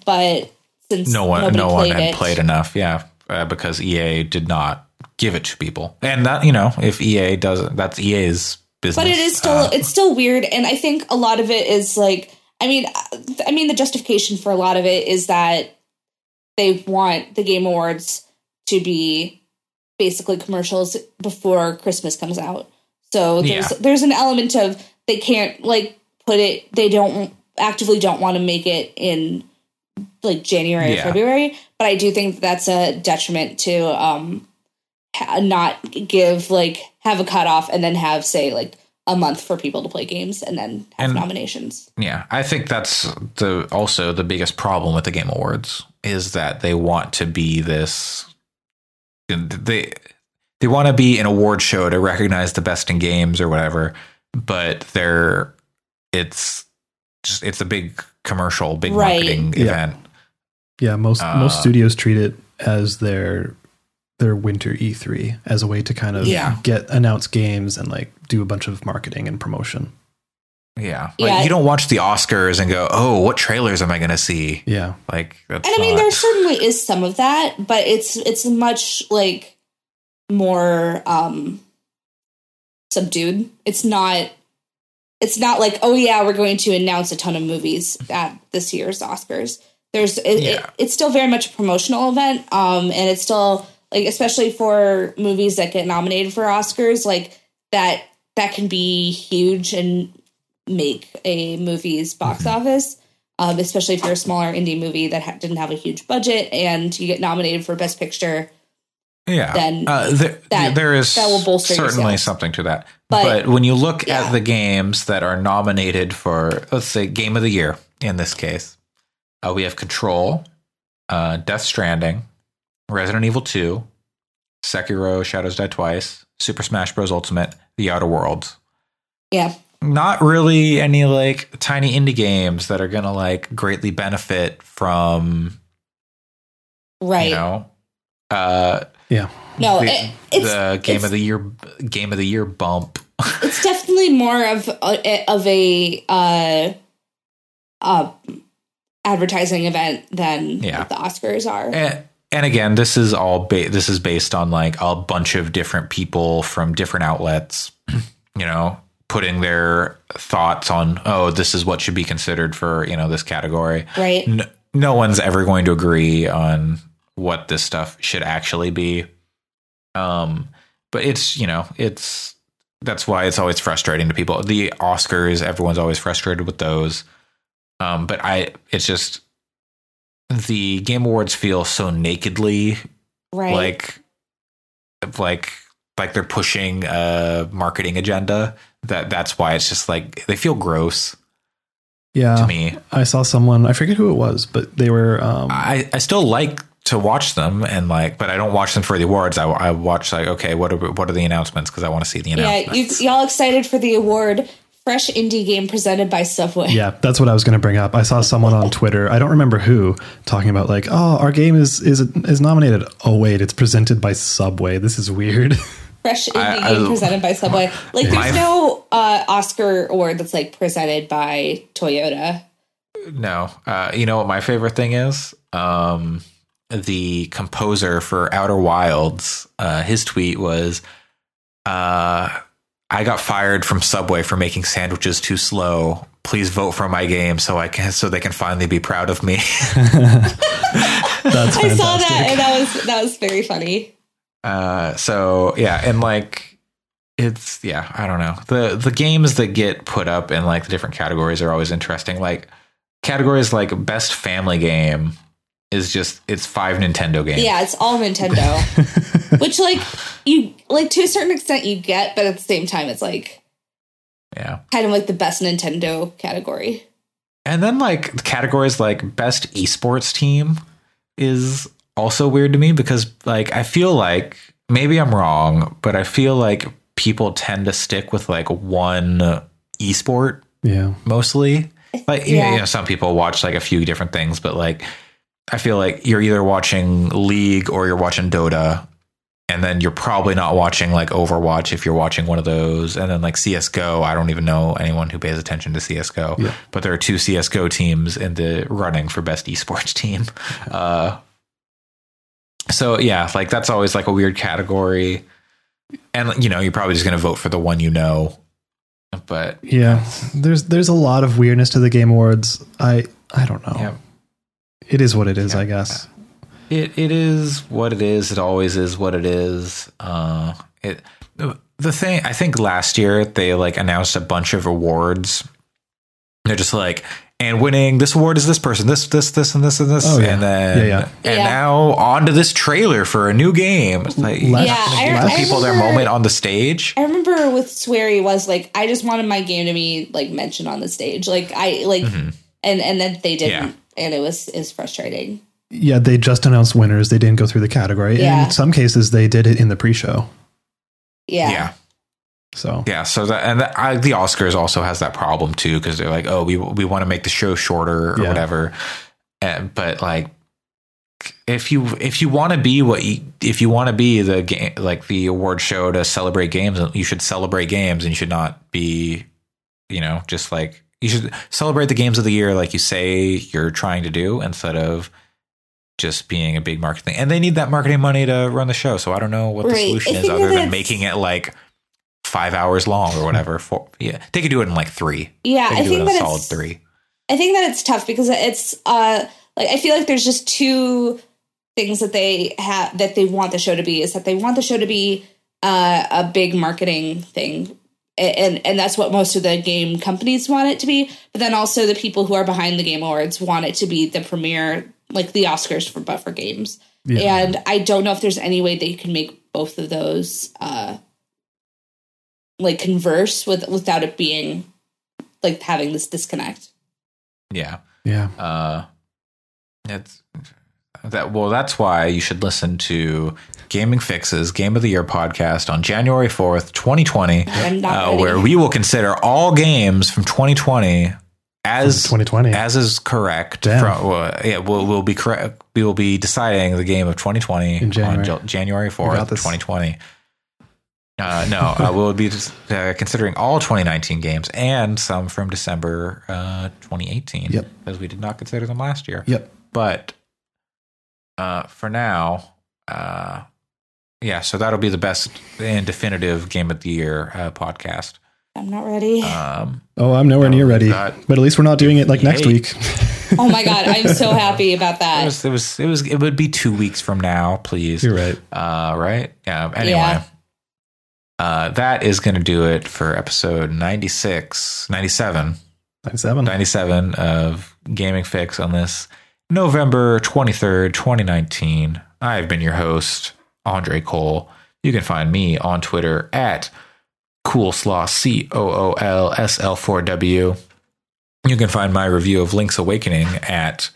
but since No one, no one played had it, played enough. Yeah, uh, because EA did not give it to people, and that you know, if EA doesn't, that's EA's business. but it is still Uh, it's still weird, and I think a lot of it is like I mean I mean the justification for a lot of it is that they want the Game Awards to be basically commercials before Christmas comes out. So there's Yeah. there's an element of they can't like put it they don't actively don't want to make it in like January or February, but I do think that's a detriment to um ha- not give like have a cutoff and then have say like a month for people to play games and then have And- nominations. Yeah, I think that's the also the biggest problem with the Game Awards is that they want to be this they they want to be an award show to recognize the best in games or whatever, but they're it's just it's a big commercial, big Right. marketing Yeah. event. Yeah, most Uh, most studios treat it as their their winter E3 as a way to kind of Yeah. get announce games and like do a bunch of marketing and promotion. Yeah. Like Yeah. you don't watch the Oscars and go, "Oh, what trailers am I going to see?" Yeah. Like that's And I mean, not- there certainly is some of that, but it's it's much like more um subdued. It's not. It's not like, oh yeah, we're going to announce a ton of movies at this year's Oscars. There's it, it, it's still very much a promotional event, um, and it's still like especially for movies that get nominated for Oscars, like that that can be huge and make a movie's box Mm-hmm. office um, especially if you're a smaller indie movie that ha- didn't have a huge budget and you get nominated for best picture yeah. then uh, there, that- there is that will bolster certainly something to that. But- But, when you look yeah. at the games that are nominated for, let's say, Game of the Year in this case, uh, we have Control, uh, Death Stranding, Resident Evil 2, Sekiro Shadows Die Twice, Super Smash Bros. Ultimate, The Outer Worlds. yeah Not really any like tiny indie games that are going to like greatly benefit from, right you know, uh, Yeah. no the, it, it's the game it's, of the year game of the year bump. (laughs) it's definitely more of a, of a uh uh advertising event than Yeah. the oscars are and, and again, this is all ba- this is based on like a bunch of different people from different outlets, (clears throat) you know, putting their thoughts on oh, this is what should be considered for you know this category. right No, no one's ever going to agree on what this stuff should actually be. Um, but it's you know it's that's why it's always frustrating to people. The Oscars, everyone's always frustrated with those. Um, but I, it's just the Game Awards feel so nakedly right like, like, like they're pushing a marketing agenda. That that's why it's just like they feel gross Yeah. to me. I saw someone, I forget who it was, but they were um I, I still like to watch them and like, but I don't watch them for the awards. I, I watch like, okay, what are what are the announcements? Because I want to see the yeah announcements. you, y'all excited for the award fresh indie game presented by subway Yeah, that's what I was going to bring up. I saw someone on Twitter, I don't remember who, talking about like, "Oh, our game is is is nominated. Oh wait, it's presented by Subway. This is weird." (laughs) fresh indie I- I- game presented by Subway. (laughs) Like, there's My- no uh, Oscar award that's like presented by Toyota. no, uh, you know what my favorite thing is? Um, the composer for Outer Wilds, uh, his tweet was, uh, I got fired from Subway for making sandwiches too slow. Please vote for my game so I can so they can finally be proud of me. (laughs) That's I saw that and that was that was very funny. Uh, so yeah, and like it's yeah, I don't know. The the games that get put up in like the different categories are always interesting. Like categories like best family game is just it's five Nintendo games. Yeah, it's all Nintendo. (laughs) Which like you like to a certain extent you get, but at the same time it's like Yeah. kind of like the best Nintendo category. And then like categories like best esports team is also weird to me because like I feel like maybe I'm wrong, but I feel like people tend to stick with like one esport yeah. mostly. Like Yeah. you know, some people watch like a few different things, but like I feel like you're either watching League or you're watching Dota, and then you're probably not watching like Overwatch if you're watching one of those. And then like CS:GO, I don't even know anyone who pays attention to CS:GO, Yeah. but there are two CS:GO teams in the running for best esports (laughs) team. Uh, so yeah, like that's always like a weird category, and you know you're probably just gonna vote for the one you know, but Yeah. There's there's a lot of weirdness to the Game Awards. I I don't know. yeah. It is what it is, Yeah. I guess. It it is what it is. It always is what it is. Uh, it the thing I think last year they like announced a bunch of awards. They're just like and winning this award is this person, this this this and this and this, Oh, yeah. and then Yeah, yeah. and Yeah. now on to this trailer for a new game. Like Last- Yeah, I- give I people their moment on the stage. I remember with Swery was like, I just wanted my game to be like mentioned on the stage. Like I like and and then they didn't. Mm-hmm. Yeah. And it was is frustrating. Yeah, they just announced winners. They didn't go through the category. Yeah. In some cases, they did it in the pre-show. Yeah. yeah. So Yeah, so that and that, I, the Oscars also has that problem too because they're like, oh, we we want to make the show shorter or Yeah. whatever, and, but like, if you if you want to be what you if you want to be the game like the award show to celebrate games, you should celebrate games and you should not be, you know, just like you should celebrate the games of the year like you say you're trying to do instead of just being a big marketing thing. and they need that marketing money to run the show so i don't know what the Right. solution is other than making it like five hours long or whatever. For yeah, they could do it in like three. Yeah, I could do it think in that solid it's three. I think that it's tough because it's uh like I feel like there's just two things that they have that they want the show to be is that they want the show to be uh, a big marketing thing and and that's what most of the game companies want it to be but then also the people who are behind the game awards want it to be the premiere like the oscars for but for games Yeah. and i don't know if there's any way they can make both of those uh like converse with without it being like having this disconnect Yeah. yeah. Uh, it's that. Well, that's why you should listen to Gaming Fyx's Game of the Year podcast on January fourth, twenty twenty, uh, where we will consider all games from twenty twenty as 2020. as is correct. Damn. From, well, yeah, we'll, we'll be correct. We will be deciding the game of 2020 In January. on Jan- January 4th, 2020. Uh, no, uh, we'll be uh, considering all 2019 games and some from December uh, 2018 Yep. because we did not consider them last year. Yep. But uh, for now, uh, yeah, so that'll be the best and definitive game of the year uh, podcast. i'm not ready Um, Oh, I'm nowhere No, near ready. got- but at least we're not doing it like next week. (laughs) oh my god i'm so happy about it that was, it was, it was, it would be two weeks from now, please. You're right. Uh, right? Yeah. Anyway, Yeah. uh, that is going to do it for episode 96, 97, 97. 97 of Gaming Fyx on this November 23rd, 2019. I've been your host, Andre Cole. You can find me on Twitter at Coolslaw, C O O L S L 4 W. You can find my review of Link's Awakening at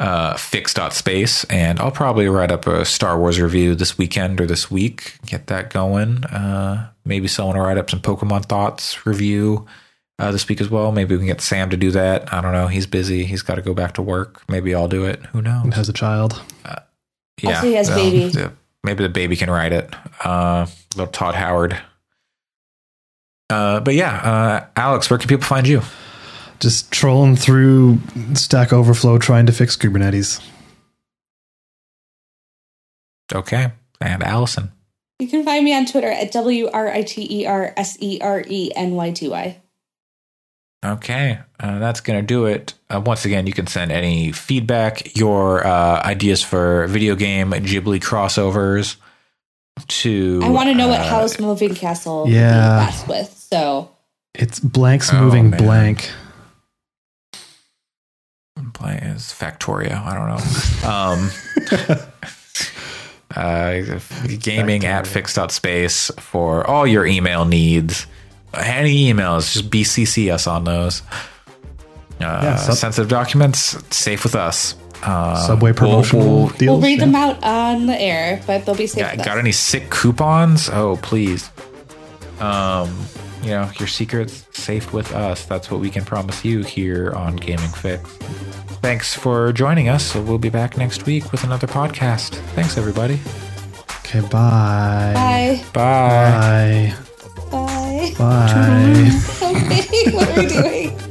uh, fyx.space, and I'll probably write up a Star Wars review this weekend or this week. Get that going. Uh, maybe someone will write up some Pokemon Thoughts review uh, this week as well. Maybe we can get Sam to do that. I don't know. He's busy. He's got to go back to work. Maybe I'll do it. Who knows? And has a child. Yeah. Also, he has a baby. the- maybe the baby can write it. Uh, little Todd Howard. Uh, but yeah, uh, Alex, where can people find you? Just trolling through Stack Overflow trying to fix Kubernetes. Okay. And Allison. You can find me on Twitter at W R I T E R S E R E N Y T Y. Okay, uh, that's going to do it. Uh, once again, you can send any feedback, your uh, ideas for video game Ghibli crossovers to. I want to know what uh, Howl's Moving Castle yeah. yeah. with. So It's blanks Oh, moving man. blank. play as Factorio. I don't know. (laughs) Um, (laughs) uh, gaming at fyx.space for all your email needs. Any emails, just BCC us on those. Uh, Yeah, sub- sensitive documents, safe with us. Uh, Subway we'll- promotional we'll- deals. we'll read yeah. them out on the air, but they'll be safe. yeah, with got us. any sick coupons? Oh, please. Um, you know, your secrets safe with us. That's what we can promise you here on Gaming Fyx. Thanks for joining us. We'll be back next week with another podcast. Thanks, everybody. Okay, bye. Bye. Bye. Bye. Bye. Bye. (laughs) Okay, what are we doing?